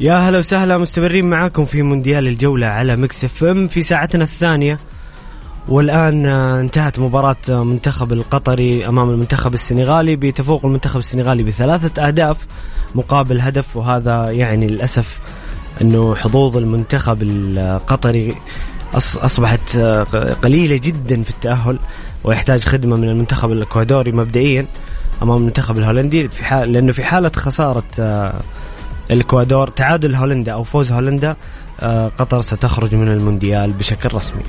يا هلا وسهلا مستمرين معاكم في مونديال الجولة على Mix FM في ساعتنا الثانية. والآن آه، انتهت مباراة آه، منتخب القطري أمام المنتخب السنغالي بتفوق المنتخب السنغالي بثلاثة أهداف مقابل هدف وهذا يعني للأسف أنه حظوظ المنتخب القطري أص- أصبحت آه، قليلة جدا في التأهل ويحتاج خدمة من المنتخب الإكوادوري مبدئيا أمام المنتخب الهولندي في حال لأنه في حالة خسارة الإكوادور. تعادل هولندا أو فوز هولندا آه، قطر ستخرج من المونديال بشكل رسمي.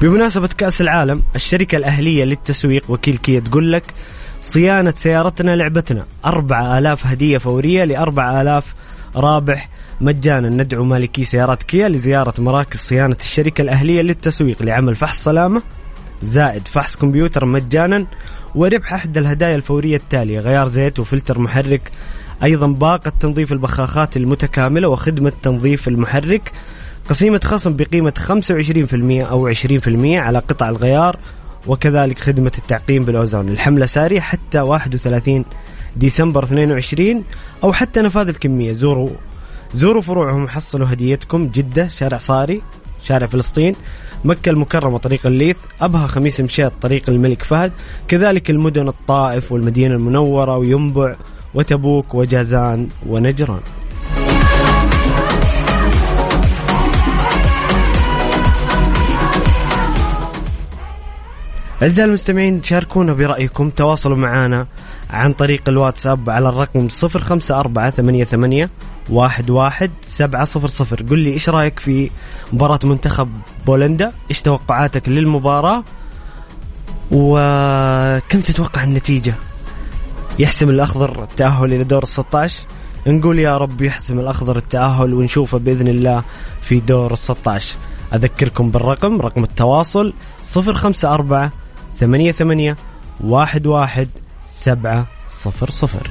بمناسبة كأس العالم الشركة الأهلية للتسويق وكيل كيا تقول لك صيانة سيارتنا لعبتنا. أربعة آلاف هدية فورية لأربعة آلاف رابح مجانا ندعو مالكي سيارات كيا لزيارة مراكز صيانة الشركة الأهلية للتسويق لعمل فحص سلامة. زائد فحص كمبيوتر مجانا وربح أحد الهدايا الفورية التالية غيار زيت وفلتر محرك. أيضا باقة تنظيف البخاخات المتكاملة وخدمة تنظيف المحرك. قسيمة خصم بقيمة 25% أو 20% على قطع الغيار. وكذلك خدمة التعقيم بالأوزون. الحملة سارية حتى 31 ديسمبر 22 أو حتى نفاذ الكمية زوروا زوروا فروعهم وحصلوا هديتكم جدة شارع صاري شارع فلسطين مكة المكرمة طريق الليث أبها خميس مشيط طريق الملك فهد. كذلك المدن الطائف والمدينة المنورة وينبع وتبوك وجازان ونجران. أعزائي المستمعين شاركونا برأيكم تواصلوا معنا عن طريق الواتساب على الرقم 054 واحد واحد سبعة صفر صفر. قل لي إيش رأيك في مباراة منتخب بولندا؟ إيش توقعاتك للمباراة؟ وكم تتوقع النتيجة؟ يحسم الأخضر التأهل إلى دور 16 نقول يا رب يحسم الأخضر التأهل ونشوفه بإذن الله في دور 16 أذكركم بالرقم رقم التواصل 054 ثمانية ثمانية واحد واحد سبعة صفر صفر.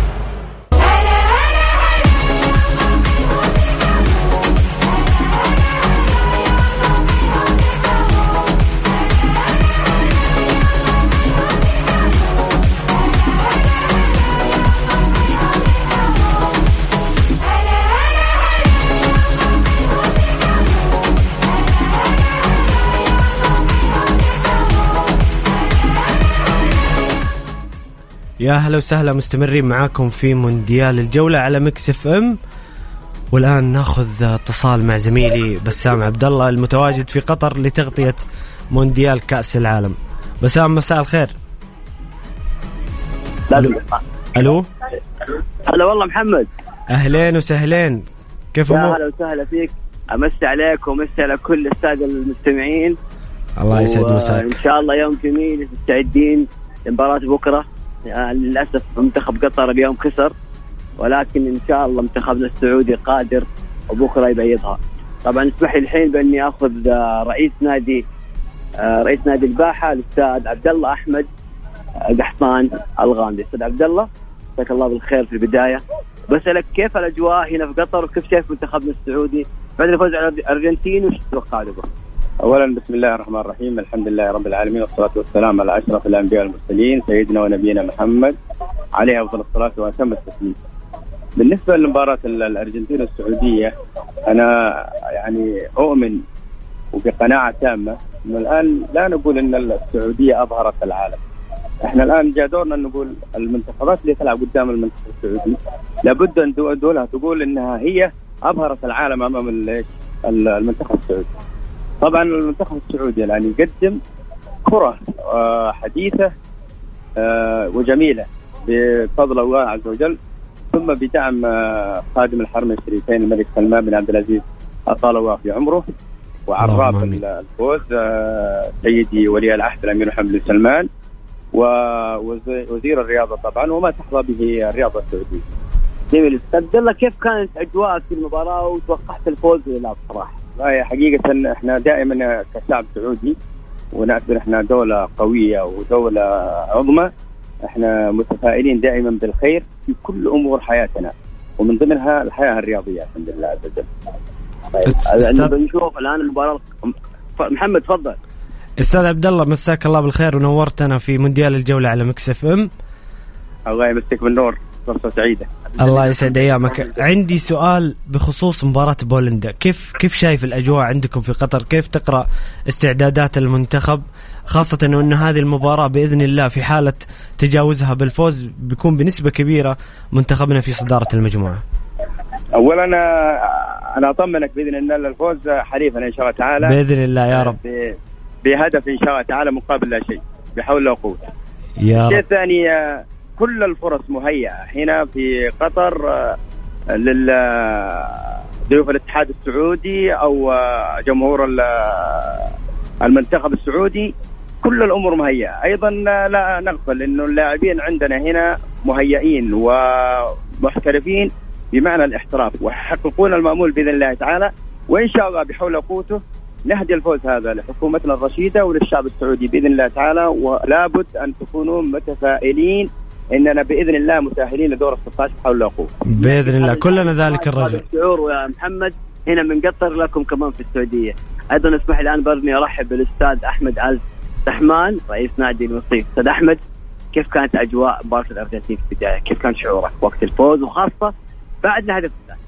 يا هلا وسهلا مستمرين معاكم في مونديال الجولة على Mix FM. والآن ناخذ اتصال مع زميلي بسام عبد الله المتواجد في قطر لتغطية مونديال كأس العالم. بسام مساء الخير. لازم ألو؟ هلا والله محمد. أهلين وسهلين. كيف الأمور؟ هلا وسهلا فيك. امسي عليك وامسي على كل السادة المستمعين. الله يسعد مساك. شاء الله يوم جميل مستعدين لمباراة بكرة. للأسف منتخب قطر اليوم خسر ولكن إن شاء الله منتخبنا السعودي قادر وبكرة يبيضها طبعا اسمح لي الحين بإني آخذ آه، رئيس نادي آه، رئيس نادي الباحة الأستاذ عبد الله أحمد آه، قحطان الغامدي أستاذ عبد الله مساك الله بالخير في البداية. بسألك كيف الأجواء هنا في قطر وكيف شايف منتخبنا السعودي بعد الفوز على الأرجنتين وش تتوقع له؟ اولا بسم الله الرحمن الرحيم الحمد لله رب العالمين والصلاة والسلام على أشرف الأنبياء والمرسلين سيدنا ونبينا محمد عليه أفضل الصلاة وأتم التسليم. بالنسبة لمباراة ال- الأرجنتين والسعوديه أنا يعني أؤمن وبقناعة تامة إنه الآن لا نقول إن السعودية أظهرت العالم. إحنا الآن جاء دورنا نقول المنتخبات اللي تلعب قدام المنتخب السعودي لابد أن دو- دولها تقول إنها هي أظهرت العالم أمام ال- ال- المنتخب السعودي. طبعا المنتخب السعودي الآن يقدم كرة آه، حديثة آه، وجميلة بفضل الله عز وجل ثم بدعم آه، خادم الحرمين الشريفين الملك سلمان بن عبد العزيز أطال الله في عمره آمين. الفوز آه، سيدي ولي العهد الأمير محمد بن سلمان ووزير الرياضة طبعا وما تحظى به الرياضة السعودية. جميل أستاذ عبد الله كيف كانت اجواءك في المباراة وتوقعت الفوز ولا لا بصراحه؟ والله حقيقة إحنا دائما كشعب سعودي ونعتبر إحنا دولة قوية ودولة عظمى إحنا متفائلين دائما بالخير في كل أمور حياتنا ومن ضمنها الحياة الرياضية الحمد لله عز وجل. طيب بنشوف الآن المباراة. ف- محمد تفضل. أستاذ عبد الله مساك الله بالخير ونورتنا في مونديال الجولة على Mix FM. الله يمسك بالنور. فرصة سعيدة. الله يسعد أيامك. عندي سؤال بخصوص مباراة بولندا. كيف كيف شايف الأجواء عندكم في قطر؟ كيف تقرأ استعدادات المنتخب؟ خاصة إنه هذه المباراة بإذن الله في حالة تجاوزها بالفوز بيكون بنسبة كبيرة منتخبنا في صدارة المجموعة. اولا أنا أطمنك بإذن الله الفوز حليفنا إن شاء الله تعالى. بإذن الله يا رب. بهدف إن شاء الله تعالى مقابل لا شيء بحول الله وقوة. يا الشيء رب الثاني آه، كل الفرص مهيئة. هنا في قطر آه، لل ضيوف الاتحاد السعودي أو جمهور المنتخب السعودي كل الأمور مهيئة. أيضا لا نغفل انه اللاعبين عندنا هنا مهيئين ومحترفين بمعنى الاحتراف ويحققون المأمول بإذن الله تعالى. وإن شاء الله بحول قوته نهدي الفوز هذا لحكومتنا الرشيدة وللشعب السعودي بإذن الله تعالى. ولابد أن تكونوا متفائلين إننا بإذن الله متأهلين لدور ال 16 بحول قوه. بإذن الله كلنا ذلك الرجل. الشعور يا محمد هنا من قطر لكم كمان في السعودية. أيضا اسمح لي الان برني أرحب بالأستاذ أحمد ال رحمن رئيس نادي الوصيف. أستاذ أحمد كيف كانت أجواء مباراه الأرجنتين في البداية؟ كيف كان شعورك وقت الفوز وخاصة بعد الهدف الثاني؟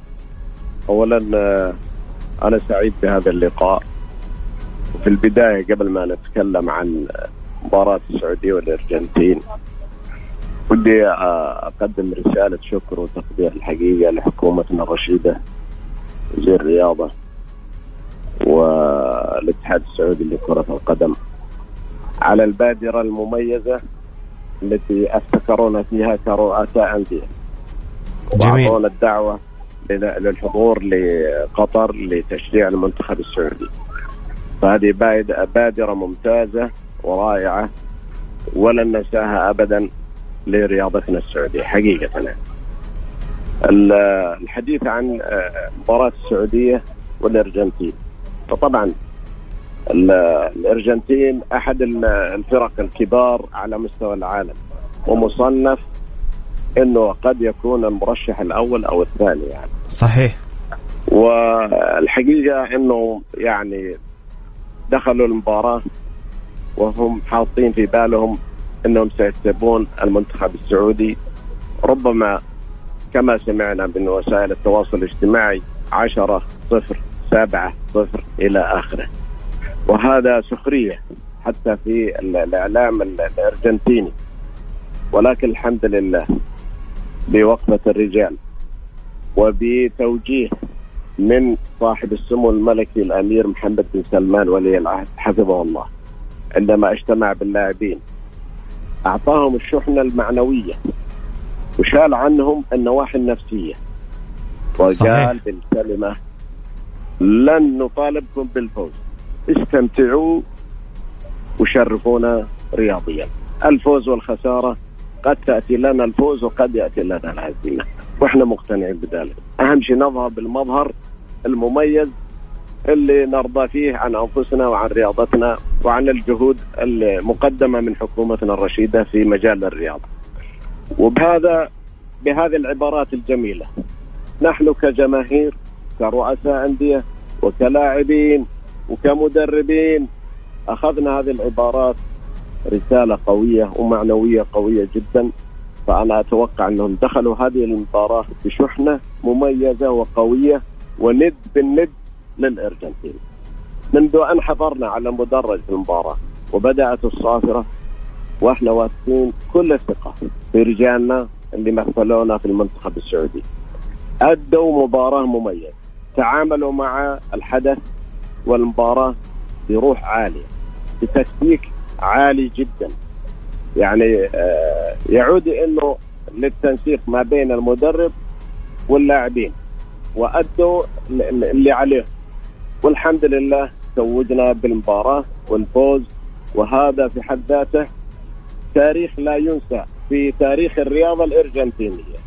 اولا آه، أنا سعيد بهذا اللقاء وفي البداية قبل ما نتكلم عن مباراة السعودية والأرجنتين ودي أقدم رسالة شكر وتقدير الحقيقة لحكومتنا الرشيدة وزير الرياضة والاتحاد السعودي لكرة القدم. على البادرة المميزة التي افتكرونا فيها كرؤساء انديه وأعطونا الدعوة للحضور لقطر لتشجيع المنتخب السعودي. فهذه بادرة ممتازة ورائعة. ولن ننساها ابدا. لرياضتنا السعودية حقيقه يعني. الحديث عن آه، مباراة السعودية والأرجنتين. فطبعا الأرجنتين أحد الفرق الكبار على مستوى العالم ومصنف إنه قد يكون المرشح الأول أو الثاني يعني. صحيح. والحقيقة إنه يعني دخلوا المباراة وهم حاطين في بالهم إنهم سيكسبون المنتخب السعودي. ربما كما سمعنا من وسائل التواصل الاجتماعي عشرة صفر سبعة صفر إلى آخره. وهذا سخرية حتى في الإعلام الأرجنتيني. ولكن الحمد لله بوقفة الرجال وبتوجيه من صاحب السمو الملكي الأمير محمد بن سلمان ولي العهد حفظه الله. عندما اجتمع باللاعبين أعطاهم الشحنة المعنوية وشال عنهم النواحي النفسية. وقال صحيح. بالكلمة لن نطالبكم بالفوز. استمتعوا وشرفونا رياضيا. الفوز والخسارة قد تأتي لنا الفوز وقد يأتي لنا الهزيمة وإحنا مقتنعين بذلك. أهم شيء نظهر بالمظهر المميز اللي نرضى فيه عن أنفسنا وعن رياضتنا وعن الجهود المقدمة من حكومتنا الرشيدة في مجال الرياضة. وبهذا بهذه العبارات الجميلة نحن كجماهير كرؤساء أندية وكلاعبين وكمدربين أخذنا هذه العبارات رسالة قوية ومعنوية قوية جدا فأنا أتوقع أنهم دخلوا هذه المباراة بشحنة مميزة وقوية وند بالند للارجنتين منذ أن حضرنا على مدرج المباراة وبدأت الصافرة وإحنا واثقين كل الثقة في رجالنا اللي مثلونا في المنتخب السعودي. أدوا مباراة مميزة. تعاملوا مع الحدث والمباراة بروح عالية بتكتيك عالي جدا. يعني آه، يعود إنه للتنسيق ما بين المدرب واللاعبين وأدوا اللي عليهم. والحمد لله توجنا بالمباراة والفوز وهذا في حد ذاته تاريخ لا ينسى في تاريخ الرياضة الأرجنتينية.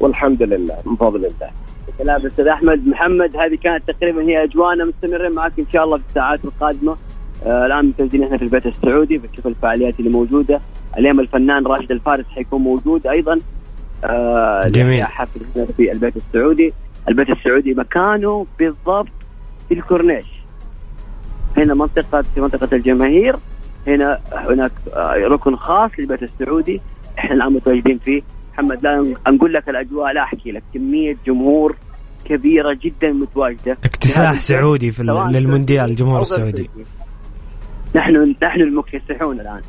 والحمد لله من فضل الله. كلام أستاذ أحمد. محمد هذه كانت تقريبا هي اجوانا مستمرين معك إن شاء الله في الساعات القادمة. آه الآن متواجدين إحنا في البيت السعودي بنشوف الفعاليات اللي موجودة. اليوم الفنان راشد الفارس حيكون موجود أيضا. آه جميل. حفل في البيت السعودي. البيت السعودي مكانه بالضبط في الكورنيش. هنا منطقة في منطقة الجماهير. هنا هناك آه، ركن خاص للبيت السعودي. إحنا الآن متواجدين فيه. محمد لا نقول لك الأجواء لا أحكي لك. كمية جمهور كبيرة جدا متواجدة. اكتساح سعودي في للمونديال الجمهور السعودي. نحن نحن المكتسحون الآن.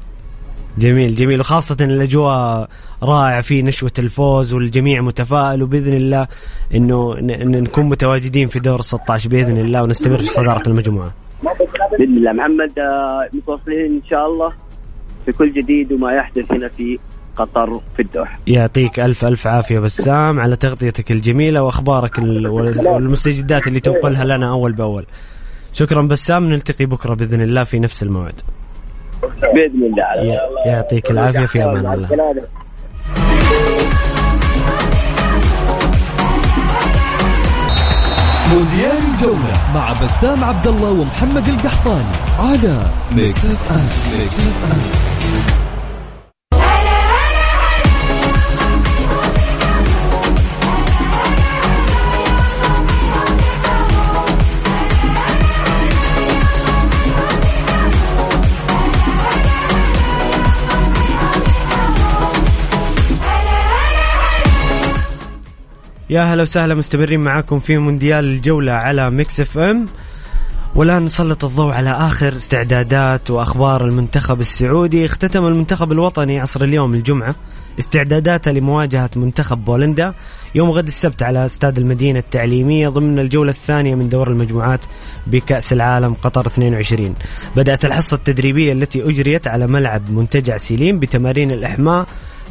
جميل جميل. وخاصة الأجواء رائعة في نشوة الفوز والجميع متفائل وبإذن الله أنه نكون متواجدين في دور 16 بإذن الله ونستمر في صدارة المجموعة. بإذن الله محمد آه، متواصلين إن شاء الله في كل جديد وما يحدث هنا في قطر في الدوحة. يعطيك ألف ألف عافية بسام على تغطيتك الجميلة وأخبارك ال- والمستجدات اللي تنقلها لنا أول بأول. شكرا بسام نلتقي بكرة بإذن الله في نفس الموعد. بإذن الله. يعطيك العافية في أمان الله. مونديال الجولة مع بسام عبد الله ومحمد القحطاني على Mix FM Mix FM يا هلا وسهلا مستمرين معاكم في مونديال الجولة على Mix FM. والآن نسلط الضوء على آخر استعدادات وأخبار المنتخب السعودي. اختتم المنتخب الوطني عصر اليوم الجمعة استعداداته لمواجهة منتخب بولندا يوم غد السبت على استاد المدينة التعليمية ضمن الجولة الثانية من دور المجموعات بكأس العالم قطر 22 بدأت الحصة التدريبية التي أجريت على ملعب منتجع سيلين بتمارين الإحماء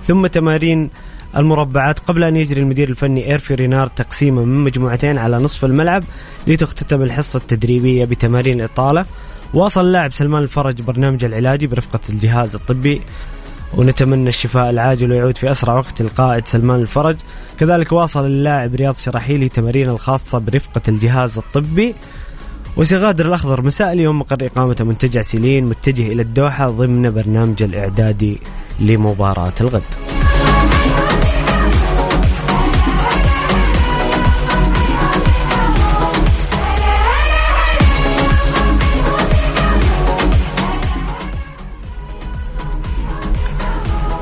ثم تمارين المربعات قبل أن يجري المدير الفني إيرفي رينار تقسيمة من مجموعتين على نصف الملعب لتختتم الحصة التدريبية بتمارين الإطالة. واصل اللاعب سلمان الفرج برنامج العلاجي برفقة الجهاز الطبي ونتمنى الشفاء العاجل ويعود في أسرع وقت القائد سلمان الفرج. كذلك واصل اللاعب رياض شراحيلي تمارين الخاصة برفقة الجهاز الطبي. وسيغادر الأخضر مساء اليوم مقر إقامة منتجع سيلين متجه إلى الدوحة ضمن برنامج الإعدادي لمباراة الغد.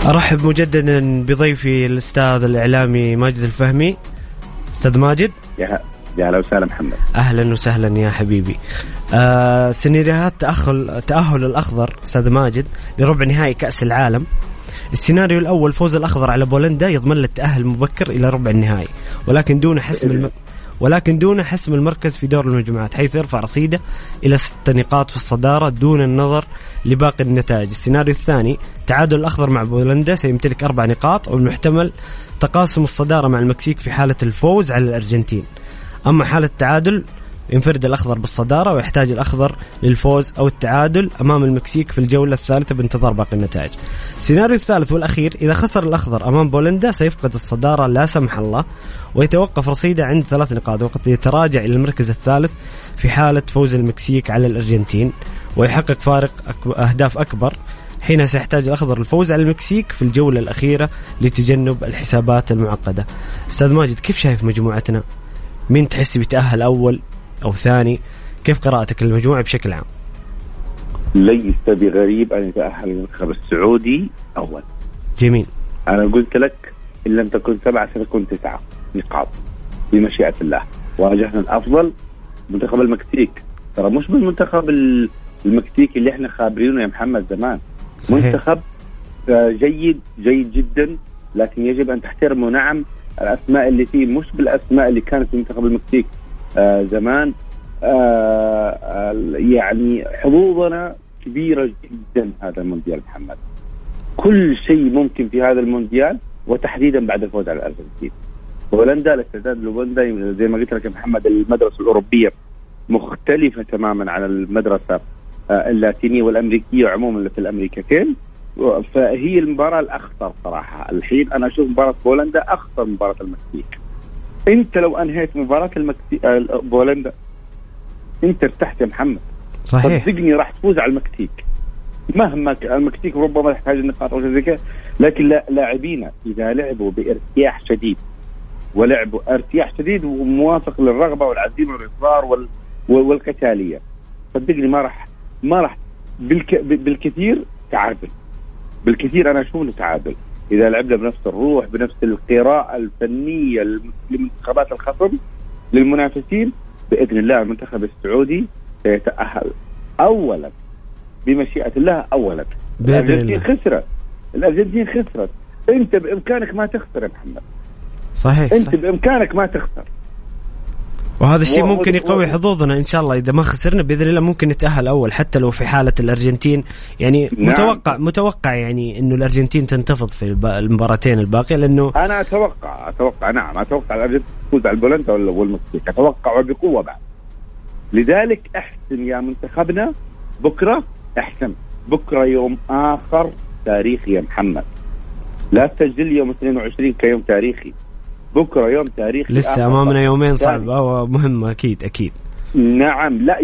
أرحب مجددا بضيفي الأستاذ الإعلامي ماجد الفهمي. أستاذ ماجد. يا يا هلا وسهلا محمد. أهلا وسهلا يا حبيبي. آه سيناريوهات تاهل تأهل الأخضر أستاذ ماجد لربع نهائي كأس العالم. السيناريو الأول فوز الأخضر على بولندا يضمن له التاهل مبكر إلى ربع النهائي ولكن دون حسم الم... ولكن دون حسم المركز في دور المجموعات حيث يرفع رصيده إلى ست نقاط في الصدارة دون النظر لباقي النتائج. السيناريو الثاني تعادل الأخضر مع بولندا سيمتلك أربع نقاط والمحتمل تقاسم الصدارة مع المكسيك في حالة الفوز على الأرجنتين. أما حالة التعادل ينفرد الأخضر بالصدارة ويحتاج الأخضر للفوز أو التعادل أمام المكسيك في الجولة الثالثة بانتظار باقي النتائج. السيناريو الثالث والأخير إذا خسر الأخضر أمام بولندا سيفقد الصدارة لا سمح الله ويتوقف رصيده عند ثلاث نقاط وقد يتراجع إلى المركز الثالث في حالة فوز المكسيك على الأرجنتين ويحقق فارق أك- أهداف أكبر حين سيحتاج الأخضر الفوز على المكسيك في الجولة الأخيرة لتجنب الحسابات المعقدة. أستاذ ماجد كيف شايف مجموعتنا؟ مين تحس بيتاهل أول أو ثاني؟ كيف قراءتك للمجموعة بشكل عام؟ ليس بغريب أن يتأهل المنتخب السعودي أول جميل أنا قلت لك إن لم تكن سبعة ستكون تسعة نقاط بمشيئه الله واجهنا الأفضل منتخب المكسيك ترى مش بالمنتخب ال- المكسيكي اللي إحنا خابرينه يا محمد زمان صحيح. منتخب آه، جيد جيد جدا لكن يجب أن تحترمه نعم الأسماء اللي فيه مش بالأسماء اللي كانت في منتخب المكسيك زمان. آه آه يعني حظوظنا كبيرة جدا هذا المونديال محمد. كل شيء ممكن في هذا المونديال وتحديدا بعد الفوز على الأرجنتين. هولندا الاستعداد لهولندا زي ما قلت لك يا محمد المدرسة الأوروبية مختلفة تماما عن المدرسة آه، اللاتينية والأمريكية عموما في الأمريكتين. فهي المباراة الأخطر صراحة. الحين أنا أشوف مباراة بولندا أخطر مباراة المكسيك. انت لو انهيت مباراة المكسيك آه، بولندا انت ارتحت يا محمد. صحيح. صدقني راح تفوز على المكسيك مهما ك- المكسيك ربما تحتاج النقاط أو شيء زي كذا لكن لا- لاعبينا إذا لعبوا بارتياح شديد ولعبوا ارتياح شديد وموافق للرغبة والعزيمة والإصرار وال وال- والقتالية. صدقني ما راح ما راح بالك بالكثير تعادل. بالكثير أنا أشوف إنه تعادل. إذا لعبنا بنفس الروح بنفس القراءة الفنية لم- لمنتخبات الخصم للمنافسين بإذن الله المنتخب السعودي سيتأهل. اولا بمشيئة الله اولا. الأرجنتين الله. خسرت. الأرجنتين خسرت. أنت بإمكانك ما تخسر يا محمد. صحيح, أنت صحيح. بإمكانك ما تخسر. وهذا الشيء ممكن يقوي حظوظنا إن شاء الله. إذا ما خسرنا بإذن الله ممكن نتأهل أول حتى لو في حالة الأرجنتين. يعني نعم. متوقع متوقع يعني إنه الأرجنتين تنتفض في المباراتين الباقية لأنه أنا أتوقع أتوقع نعم أتوقع الأرجنتين تفوز على البولندا وال- والمكسيك. أتوقع وبقوة بعد. لذلك أحسن يا منتخبنا. بكرة أحسن. بكرة يوم آخر تاريخي يا محمد. لا تسجل يوم 22 كيوم تاريخي. بكرة يوم تاريخي لسه. أمامنا يومين. صعبه ومهمه أكيد أكيد. نعم لا.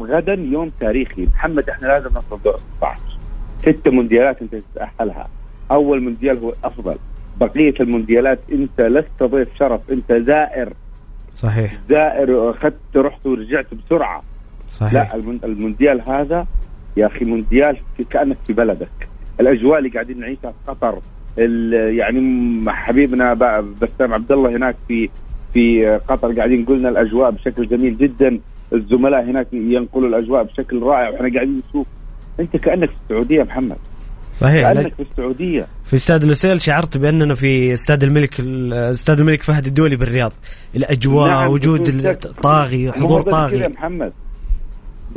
غدا يوم تاريخي. محمد إحنا لازم نصل دور 16 ست مونديالات أنت تتأهلها. أول مونديال هو الافضل بقية المونديالات أنت لست ضيف شرف أنت زائر. صحيح. زائر أخذت رحت ورجعت بسرعة. صحيح. لا المون- المونديال هذا يا أخي مونديال كأنك في بلدك. الأجواء اللي قاعدين نعيشها في قطر يعني حبيبنا بسام عبد الله هناك في في قطر. قاعدين يقولنا الأجواء بشكل جميل جدا. الزملاء هناك ينقلوا الأجواء بشكل رائع. وإحنا قاعدين نشوف أنت كأنك في السعودية محمد. صحيح كأنك في السعودية. في استاد لوسيل شعرت باننا في استاد الملك استاد الملك فهد الدولي بالرياض. الأجواء نعم، وجود مو حضور كذا يا طاغي. محمد.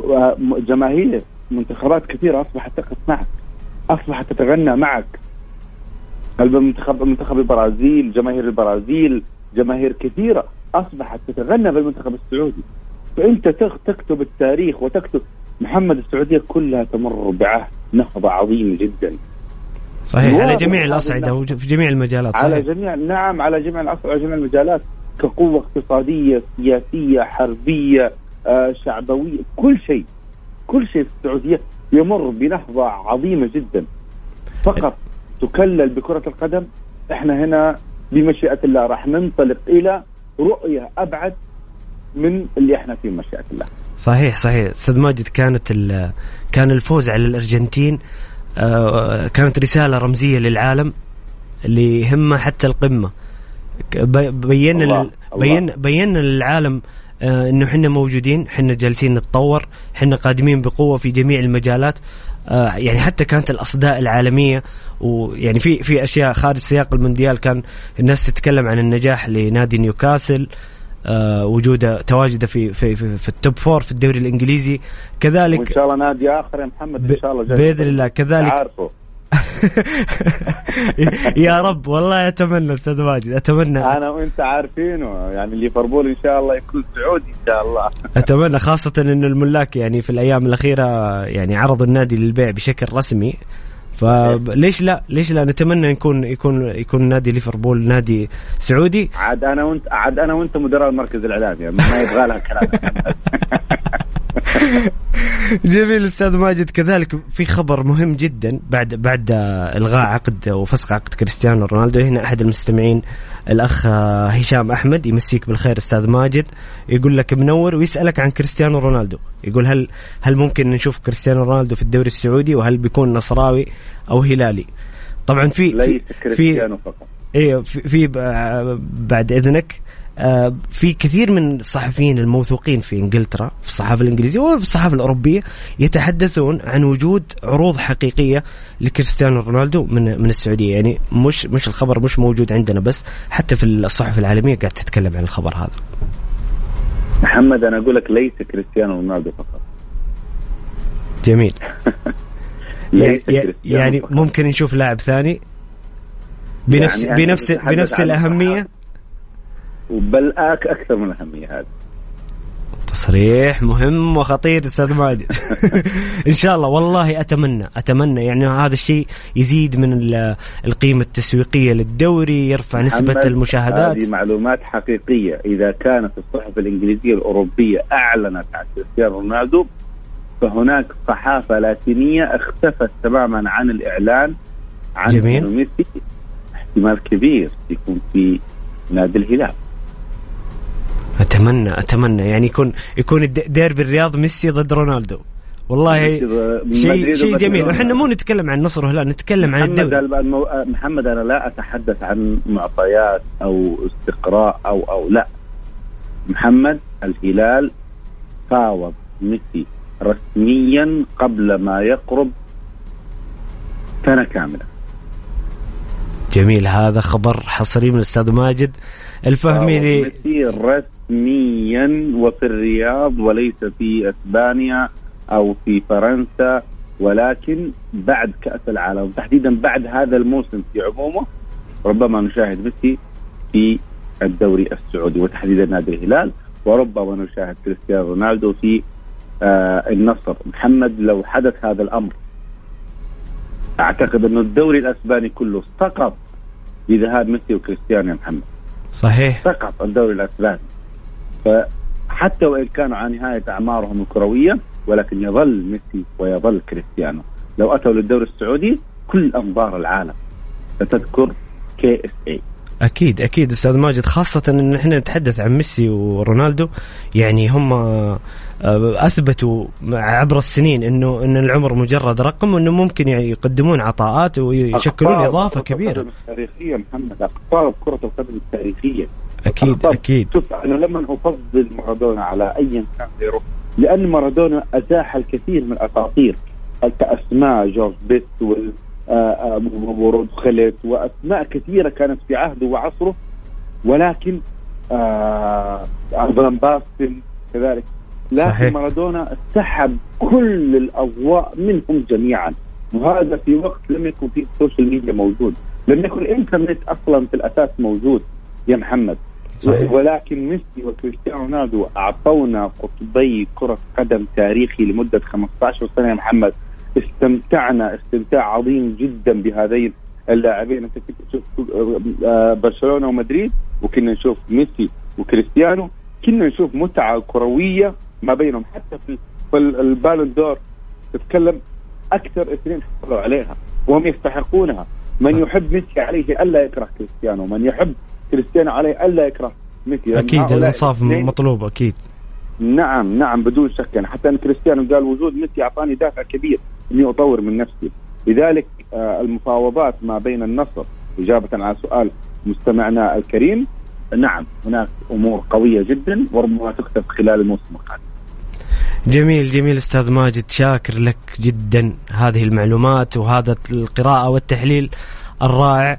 و- جماهير منتخبات كثيرة أصبحت تقف معك أصبحت تتغنى معك. المنتخب منتخب البرازيل جماهير البرازيل جماهير كثيرة أصبحت تتغنى بالمنتخب السعودي. فأنت تكتب التاريخ وتكتب محمد السعودية كلها تمر بعهد نهضة عظيم جدا. صحيح على جميع الأصعدة النهر. وج- في جميع المجالات على صحيح. جميع نعم على جميع الأصل على جميع المجالات. كقوة اقتصادية سياسية حربية آه شعبوية كل شيء. كل شيء في السعودية يمر بنهضة عظيمة جدا. فقط تكلل بكرة القدم إحنا هنا بمشيئة الله راح ننطلق إلى رؤية أبعد من اللي إحنا فيه بمشيئة الله. صحيح صحيح. أستاذ ماجد كانت كان الفوز على الأرجنتين آه، كانت رسالة رمزية للعالم اللي يهمه حتى القمة. بينا الله،. بينا بينا للعالم آه، إنه إحنا موجودين إحنا جالسين نتطور إحنا قادمين بقوة في جميع المجالات. آه، يعني حتى كانت الأصداء العالمية ويعني في في أشياء خارج سياق المونديال كان الناس تتكلم عن النجاح لنادي نيوكاسل آه، وجوده تواجده في في في, في ال top four في الدوري الإنجليزي. كذلك شاء الله نادي آخر يا محمد إن شاء الله جاي. بإذن الله. كذلك عارفه. يا رب والله أتمنى أستاذ ماجد أتمنى. أنا وأنت عارفينه. يعني ليفربول إن شاء الله يكون سعودي إن شاء الله. أتمنى خاصة انه الملاك يعني في الأيام الأخيرة يعني عرضوا النادي للبيع بشكل رسمي. فليش لا؟ ليش لا؟ نتمنى يكون يكون يكون نادي ليفربول نادي سعودي. عاد أنا وانت عاد أنا وأنت مدراء المركز الإعلامي يعني ما يبغى لها كلام. جميل أستاذ ماجد كذلك في خبر مهم جدا بعد بعد إلغاء عقد وفسخ عقد كريستيانو رونالدو. هنا أحد المستمعين الأخ هشام أحمد يمسيك بالخير أستاذ ماجد يقول لك منور ويسألك عن كريستيانو رونالدو. يقول هل هل ممكن نشوف كريستيانو رونالدو في الدوري السعودي وهل بيكون نصراوي أو هلالي؟ طبعا في ليس في, كريستيانو فقط. أيوه في, بعد إذنك آه، في كثير من الصحفيين الموثوقين في إنجلترا في الصحافة الإنجليزية وفي الصحافة الأوروبية يتحدثون عن وجود عروض حقيقية لكريستيانو رونالدو من من السعودية. يعني مش مش الخبر مش موجود عندنا بس حتى في الصحف العالمية قاعد تتكلم عن الخبر هذا. محمد أنا أقول لك ليس كريستيانو رونالدو فقط. جميل. يعني, يعني فقط. ممكن نشوف لاعب ثاني؟ بنفس يعني أنا بنفس بنفس عن الأهمية؟ بل أكثر من الأهمية هذه. تصريح مهم وخطير أستاذ ماجد. إن شاء الله والله أتمنى أتمنى. يعني هذا الشيء يزيد من ال- القيمة التسويقية للدوري يرفع نسبة المشاهدات. هذه معلومات حقيقية. إذا كانت الصحف الإنجليزية الأوروبية أعلنت عن كريستيانو رونالدو فهناك صحافة لاتينية اختفت تماما عن الإعلان عن جميل. ميسي احتمال كبير يكون في نادي الهلال. أتمنى أتمنى. يعني يكون يكون ديربي الرياض ميسي ضد رونالدو. والله شيء شيء جميل. وحنا مو نتكلم عن نصر وهلال نتكلم عن الدوري. محمد أنا لا أتحدث عن معطيات أو استقراء أو أو لا. محمد الهلال فاوض ميسي رسميا قبل ما يقرب سنة كاملة. جميل. هذا خبر حصري من الأستاذ ماجد الفهمي لي ميسي رسميا وفي الرياض وليس في إسبانيا أو في فرنسا ولكن بعد كأس العالم تحديدا بعد هذا الموسم في عمومه ربما نشاهد ميسي في الدوري السعودي وتحديدا نادي الهلال وربما نشاهد كريستيانو رونالدو في آه النصر. محمد لو حدث هذا الأمر أعتقد انه الدوري الأسباني كله سقط بذهاب ميسي وكريستيانو يا محمد. صحيح. سقط الدوري الأسباني. فحتى وإن كانوا على نهاية أعمارهم الكروية ولكن يظل ميسي ويظل كريستيانو. لو أتوا للدوري السعودي كل أنظار العالم ستذكر KSA أكيد أكيد أستاذ ماجد. خاصة إن إحنا نتحدث عن ميسي ورونالدو يعني هم آه، أثبتوا عبر السنين إنه إن العمر مجرد رقم وإنه ممكن يعني يقدمون عطاءات ويشكلون إضافة كبيرة. تاريخيه محمد اقطاب كرة القدم التاريخية. أكيد. أكيد شوف أنا لما أفضل مارادونا على أي كان غيره لأن مارادونا ازاح الكثير من الأساطير كاسماء جورج وال آه، آه، ورود خلت وأسماء كثيرة كانت في عهده وعصره ولكن آه فان باستن كذلك لكن صحيح. مارادونا سحب كل الأضواء منهم جميعا وهذا في وقت لم يكن فيه ال social media موجود لم يكن الإنترنت أصلا في الأساس موجود يا محمد صحيح. ولكن ميسي وكريستيانو رونالدو أعطونا قطبي كرة قدم تاريخي لمدة 15 سنة. يا محمد استمتعنا استمتاع عظيم جدا بهذين اللاعبين. أنت كنت تشوف آه، برشلونة ومدريد وكنا نشوف ميسي وكريستيانو. كنا نشوف متعة كروية ما بينهم. حتى في ال Ballon d'Or تتكلم أكثر اثنين حصلوا عليها وهم يستحقونها. من. يحب ميسي عليه ألا يكره كريستيانو. من يحب كريستيانو عليه ألا يكره ميسي. أكيد الإنصاف مطلوب أكيد. نعم نعم بدون شك. يعني حتى أن كريستيانو قال وجود ميسي أعطاني دافع كبير إني أطور من نفسي. لذلك آه، المفاوضات ما بين النصر إجابة على سؤال مستمعنا الكريم نعم هناك أمور قوية جدا وربما تكتب خلال الموسم القادم. جميل جميل أستاذ ماجد. شاكر لك جدا هذه المعلومات وهذا القراءة والتحليل الرائع.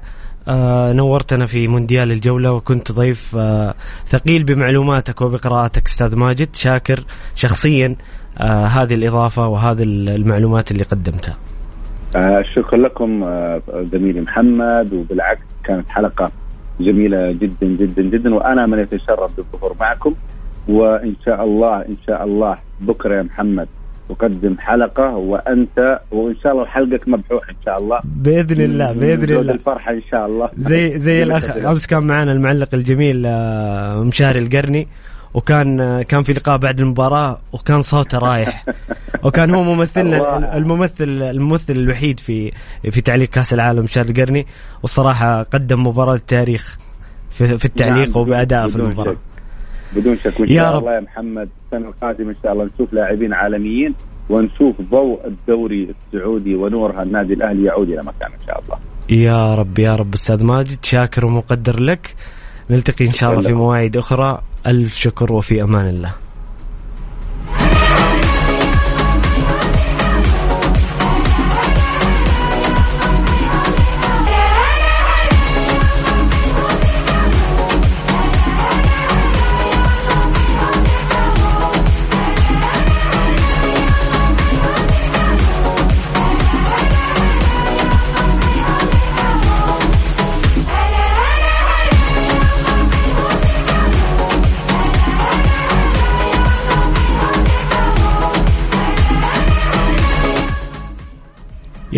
نورتنا في مونديال الجولة وكنت ضيف آه ثقيل بمعلوماتك وبقراءتك أستاذ ماجد شاكر شخصيا آه هذه الإضافة وهذه المعلومات اللي قدمتها. آه شكرا لكم آه زميلي محمد وبالعكس كانت حلقة جميلة جدا جدا جدا وأنا من يتشرف بالظهور معكم وإن شاء الله إن شاء الله بكرة يا محمد. تقدم حلقة وأنت وإن شاء الله حلقك مبحوح إن شاء الله. بإذن الله جود الله. الفرحة إن شاء الله. زي زي الأخ أمس كان معنا المعلق الجميل آه مشاري القرني وكان آه كان في لقاء بعد المباراة وكان صوته رايح. وكان هو ممثلنا الممثل الممثل الوحيد في في تعليق كأس العالم مشاري القرني. والصراحة قدم مباراة التاريخ في, في التعليق نعم، وبأداء في شك. بدون شك وإن يا شاء رب. الله يا محمد السنة القادمة إن شاء الله نشوف لاعبين عالميين ونشوف ضوء الدوري السعودي ونورها النادي الأهلي يعود إلى مكان إن شاء الله يا رب يا رب أستاذ ماجد شاكر ومقدر لك نلتقي إن شاء الله في. مواعيد أخرى ألف شكر وفي أمان الله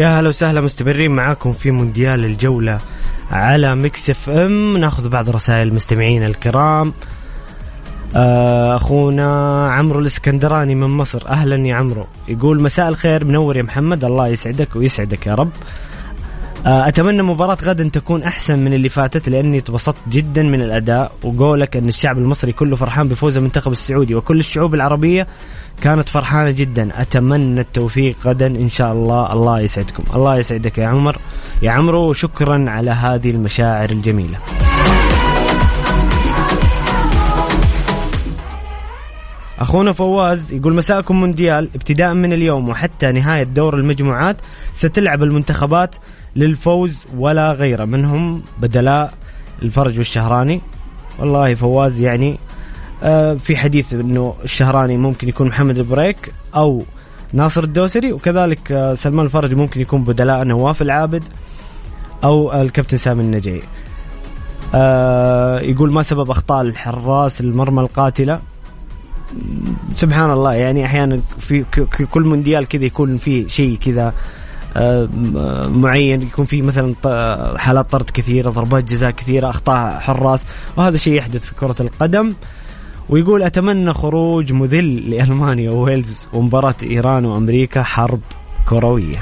يا هلا وسهلا مستمرين معاكم في مونديال الجولة على ميكس إف إم. ناخذ بعض رسائل المستمعين الكرام. آه، أخونا عمرو الإسكندراني من مصر. أهلا يا عمرو. يقول مساء الخير منور يا محمد. الله يسعدك ويسعدك يا رب. أتمنى مباراة غدا تكون أحسن من اللي فاتت لأني تبسطت جدا من الأداء وقولك أن الشعب المصري كله فرحان بفوز المنتخب السعودي وكل الشعوب العربية كانت فرحانة جدا. أتمنى التوفيق غدا إن شاء الله. الله يسعدكم. الله يسعدك يا عمر. يا عمرو وشكرا على هذه المشاعر الجميلة. أخونا فواز يقول مساءكم مونديال ابتداء من اليوم وحتى نهاية دور المجموعات ستلعب المنتخبات للفوز ولا غيره. منهم بدلاء الفرج والشهراني. والله فواز يعني آه في حديث إنه الشهراني ممكن يكون محمد البريك أو ناصر الدوسري وكذلك آه سلمان الفرج ممكن يكون بدلاء نواف العابد أو الكابتن سامي النجعي آه يقول ما سبب أخطاء الحراس المرمى القاتلة؟ سبحان الله يعني أحيانا في كل مونديال كذا يكون في شيء كذا آه، معين يكون في مثلا حالات طرد كثيرة ضربات جزاء كثيرة أخطاء حراس وهذا شيء يحدث في كرة القدم. ويقول أتمنى خروج مذل لألمانيا وويلز ومباراة إيران وأمريكا حرب كروية.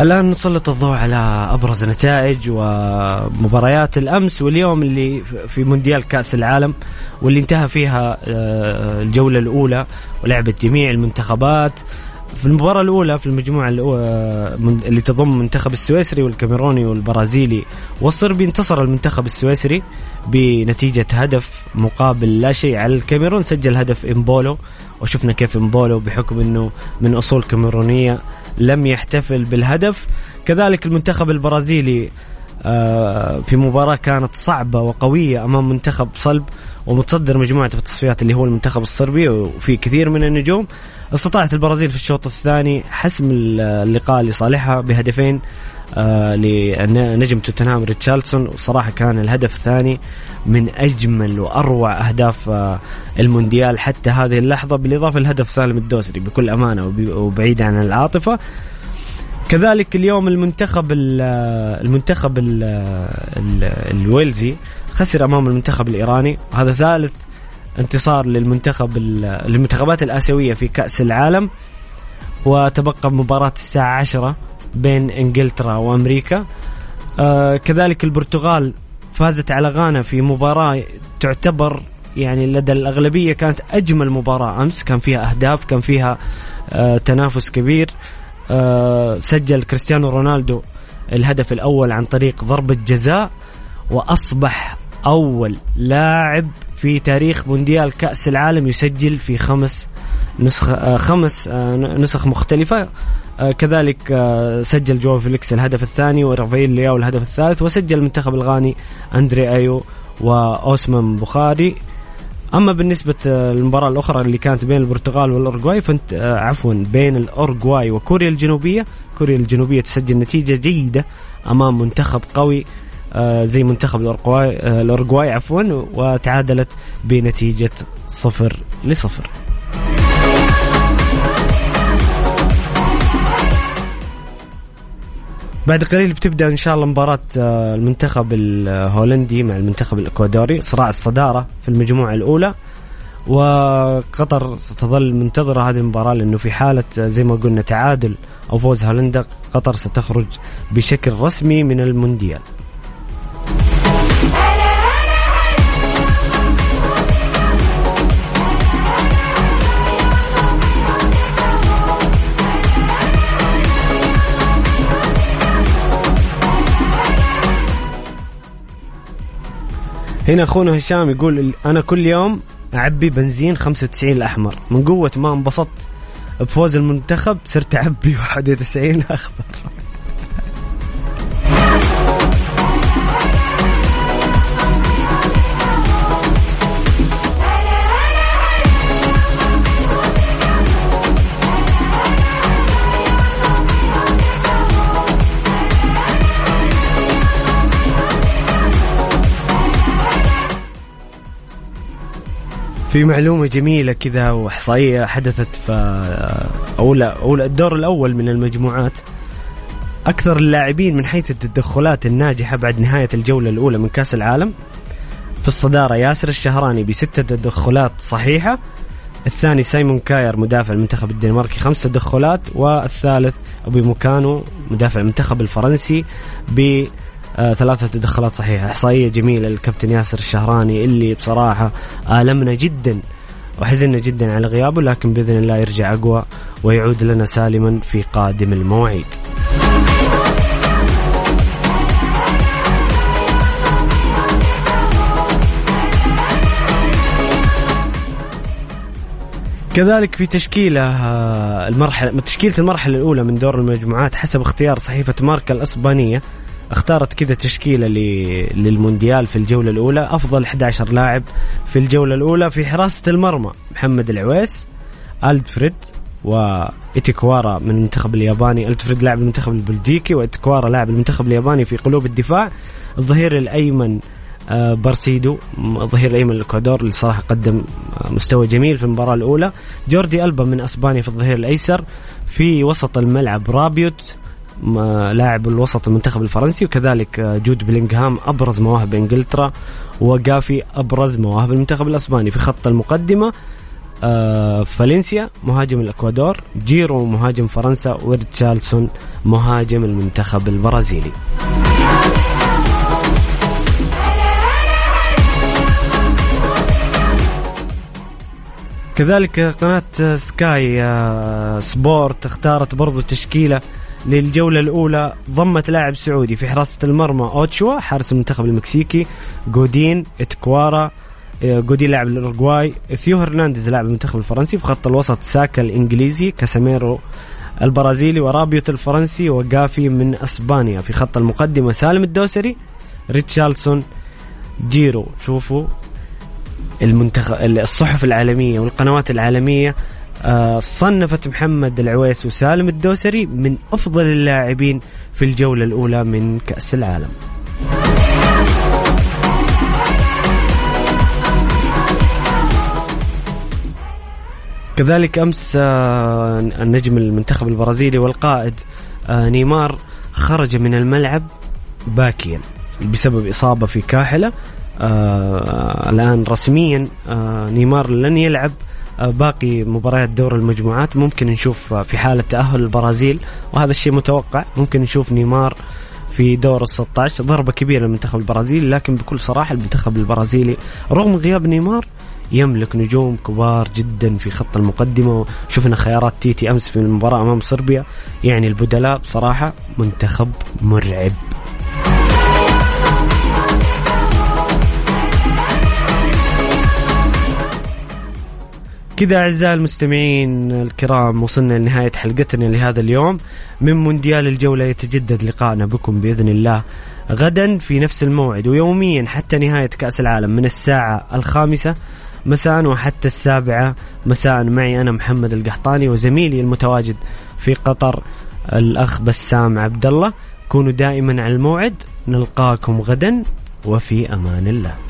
الآن نسلط الضوء على أبرز نتائج ومباريات الأمس واليوم اللي في مونديال كأس العالم واللي انتهى فيها آه، الجولة الأولى ولعبت جميع المنتخبات. في المباراة الأولى في المجموعة اللي تضم منتخب السويسري والكاميروني والبرازيلي والصربي انتصر المنتخب السويسري بنتيجة هدف مقابل لا شيء. على الكاميرون سجل هدف إمبولو وشفنا كيف إمبولو بحكم أنه من أصول كاميرونية لم يحتفل بالهدف. كذلك المنتخب البرازيلي آه، في مباراة كانت صعبة وقوية أمام منتخب صلب ومتصدر مجموعة في التصفيات اللي هو المنتخب الصربي وفي كثير من النجوم. استطاعت البرازيل في الشوط الثاني حسم اللقاء لصالحها بهدفين آه لنجم توتنهام ريتشاردسون. وصراحة كان الهدف الثاني من أجمل وأروع أهداف آه المونديال حتى هذه اللحظة بالإضافة لهدف سالم الدوسري بكل أمانة وبعيد عن العاطفة. كذلك اليوم المنتخب ال المنتخب ال ال الويلزي خسر أمام المنتخب الإيراني. هذا ثالث انتصار للمنتخب المنتخبات الآسيوية في كأس العالم. وتبقى مباراة الساعة 10 بين إنجلترا وأمريكا. آه كذلك البرتغال فازت على غانا في مباراة تعتبر يعني لدى الأغلبية كانت أجمل مباراة أمس. كان فيها أهداف كان فيها آه تنافس كبير. آه سجل كريستيانو رونالدو الهدف الأول عن طريق ضربة جزاء وأصبح أول لاعب في تاريخ مونديال كأس العالم يسجل في خمس نسخ آه خمس آه نسخ مختلفة. آه كذلك آه سجل جو فيليكس الهدف الثاني ورافائيل لياو الهدف الثالث وسجل المنتخب الغاني أندري أيو وأوسمان بخاري. أما بالنسبة للمباراة الأخرى اللي كانت بين البرتغال والاورجواي كانت آه، عفوا بين الاورجواي وكوريا الجنوبية. كوريا الجنوبية تسجل نتيجة جيدة أمام منتخب قوي آه، زي منتخب الاورجواي آه، الاورجواي عفوا وتعادلت بنتيجة صفر لصفر. بعد قليل بتبدأ إن شاء الله مباراة آه، المنتخب الهولندي مع المنتخب الإكوادوري صراع الصدارة في المجموعة الأولى. وقطر ستظل منتظرة هذه المباراة لأنه في حالة آه، زي ما قلنا تعادل أو فوز هولندا قطر ستخرج بشكل رسمي من المونديال. هنا أخونا هشام يقول أنا كل يوم أعبي بنزين 95 الأحمر. من قوة ما انبسطت. بفوز المنتخب صرت أعبي 91 أخضر. في معلومة جميلة كذا وإحصائية حدثت في أولى أولى الدور الأول من المجموعات. أكثر اللاعبين من حيث التدخلات الناجحة بعد نهاية الجولة الأولى من كأس العالم في الصدارة ياسر الشهراني بستة تدخلات صحيحة. الثاني سايمون كاير مدافع المنتخب الدنماركي خمس تدخلات والثالث أبو موكانو مدافع المنتخب الفرنسي ب ثلاثة تدخلات صحيحة. إحصائية جميلة للكابتن ياسر الشهراني اللي بصراحة آلمنا جدا وحزننا جدا على غيابه لكن بإذن الله يرجع أقوى ويعود لنا سالما في قادم المواعيد كذلك في تشكيلة آه، المرحلة تشكيلة المرحلة الأولى من دور المجموعات حسب اختيار صحيفة ماركا الأسبانية. اختارت كذا تشكيلة للمونديال في الجولة الأولى. أفضل 11 لاعب في الجولة الأولى في حراسة المرمى محمد العويس ألدفريد وإتيكوارا من المنتخب الياباني. ألدفريد لاعب المنتخب البلجيكي وإتيكوارا لاعب المنتخب الياباني في قلوب الدفاع. الظهير الأيمن آه، بارسيدو ظهير الأيمن الإكوادور اللي صراحة قدم آه، مستوى جميل في المباراة الأولى. جوردي ألبا من أسبانيا في الظهير الأيسر. في وسط الملعب رابيوت لاعب الوسط المنتخب الفرنسي وكذلك آه، جود بلينغهام أبرز مواهب إنجلترا وقافي أبرز مواهب المنتخب الأسباني. في خط المقدمة فالنسيا مهاجم الإكوادور جيرو مهاجم فرنسا وريتشارلسون مهاجم المنتخب البرازيلي. كذلك قناة سكاي آه، سبورت اختارت برضو تشكيلة للجولة الأولى ضمت لاعب سعودي في حراسة المرمى أوتشوا حارس المنتخب المكسيكي جودين إتكوارا آه، جودين لاعب الأورجواي ثيو هرنانديز لاعب المنتخب الفرنسي في خط الوسط ساكا الإنجليزي كاساميرو البرازيلي ورابيوت الفرنسي وقافي من إسبانيا. في خط المقدمة سالم الدوسري ريتشارلسون جيرو. شوفوا المنتخب الصحف العالمية والقنوات العالمية صنفت محمد العويس وسالم الدوسري من أفضل اللاعبين في الجولة الأولى من كأس العالم. كذلك أمس آه، النجم المنتخب البرازيلي والقائد آه، نيمار خرج من الملعب باكيا بسبب إصابة في كاحلة آه الآن رسميا آه نيمار لن يلعب آه باقي مباريات دور المجموعات. ممكن نشوف آه في حالة تأهل البرازيل وهذا الشيء متوقع. ممكن نشوف نيمار في دور ال 16 ضربة كبيرة للمنتخب البرازيلي لكن بكل صراحة المنتخب البرازيلي رغم غياب نيمار يملك نجوم كبار جدا في خط المقدمة. شفنا خيارات تيتي أمس في المباراة أمام صربيا. يعني البدلاء بصراحة منتخب مرعب. كذا أعزائي المستمعين الكرام وصلنا لنهاية حلقتنا لهذا اليوم. من مونديال الجولة يتجدد لقائنا بكم بإذن الله. غدا في نفس الموعد ويوميا حتى نهاية كأس العالم من الساعة الخامسة مساء وحتى السابعة مساء. معي أنا محمد القحطاني وزميلي المتواجد في قطر الأخ بسام عبد الله كونوا دائما على الموعد نلقاكم غدا وفي أمان الله.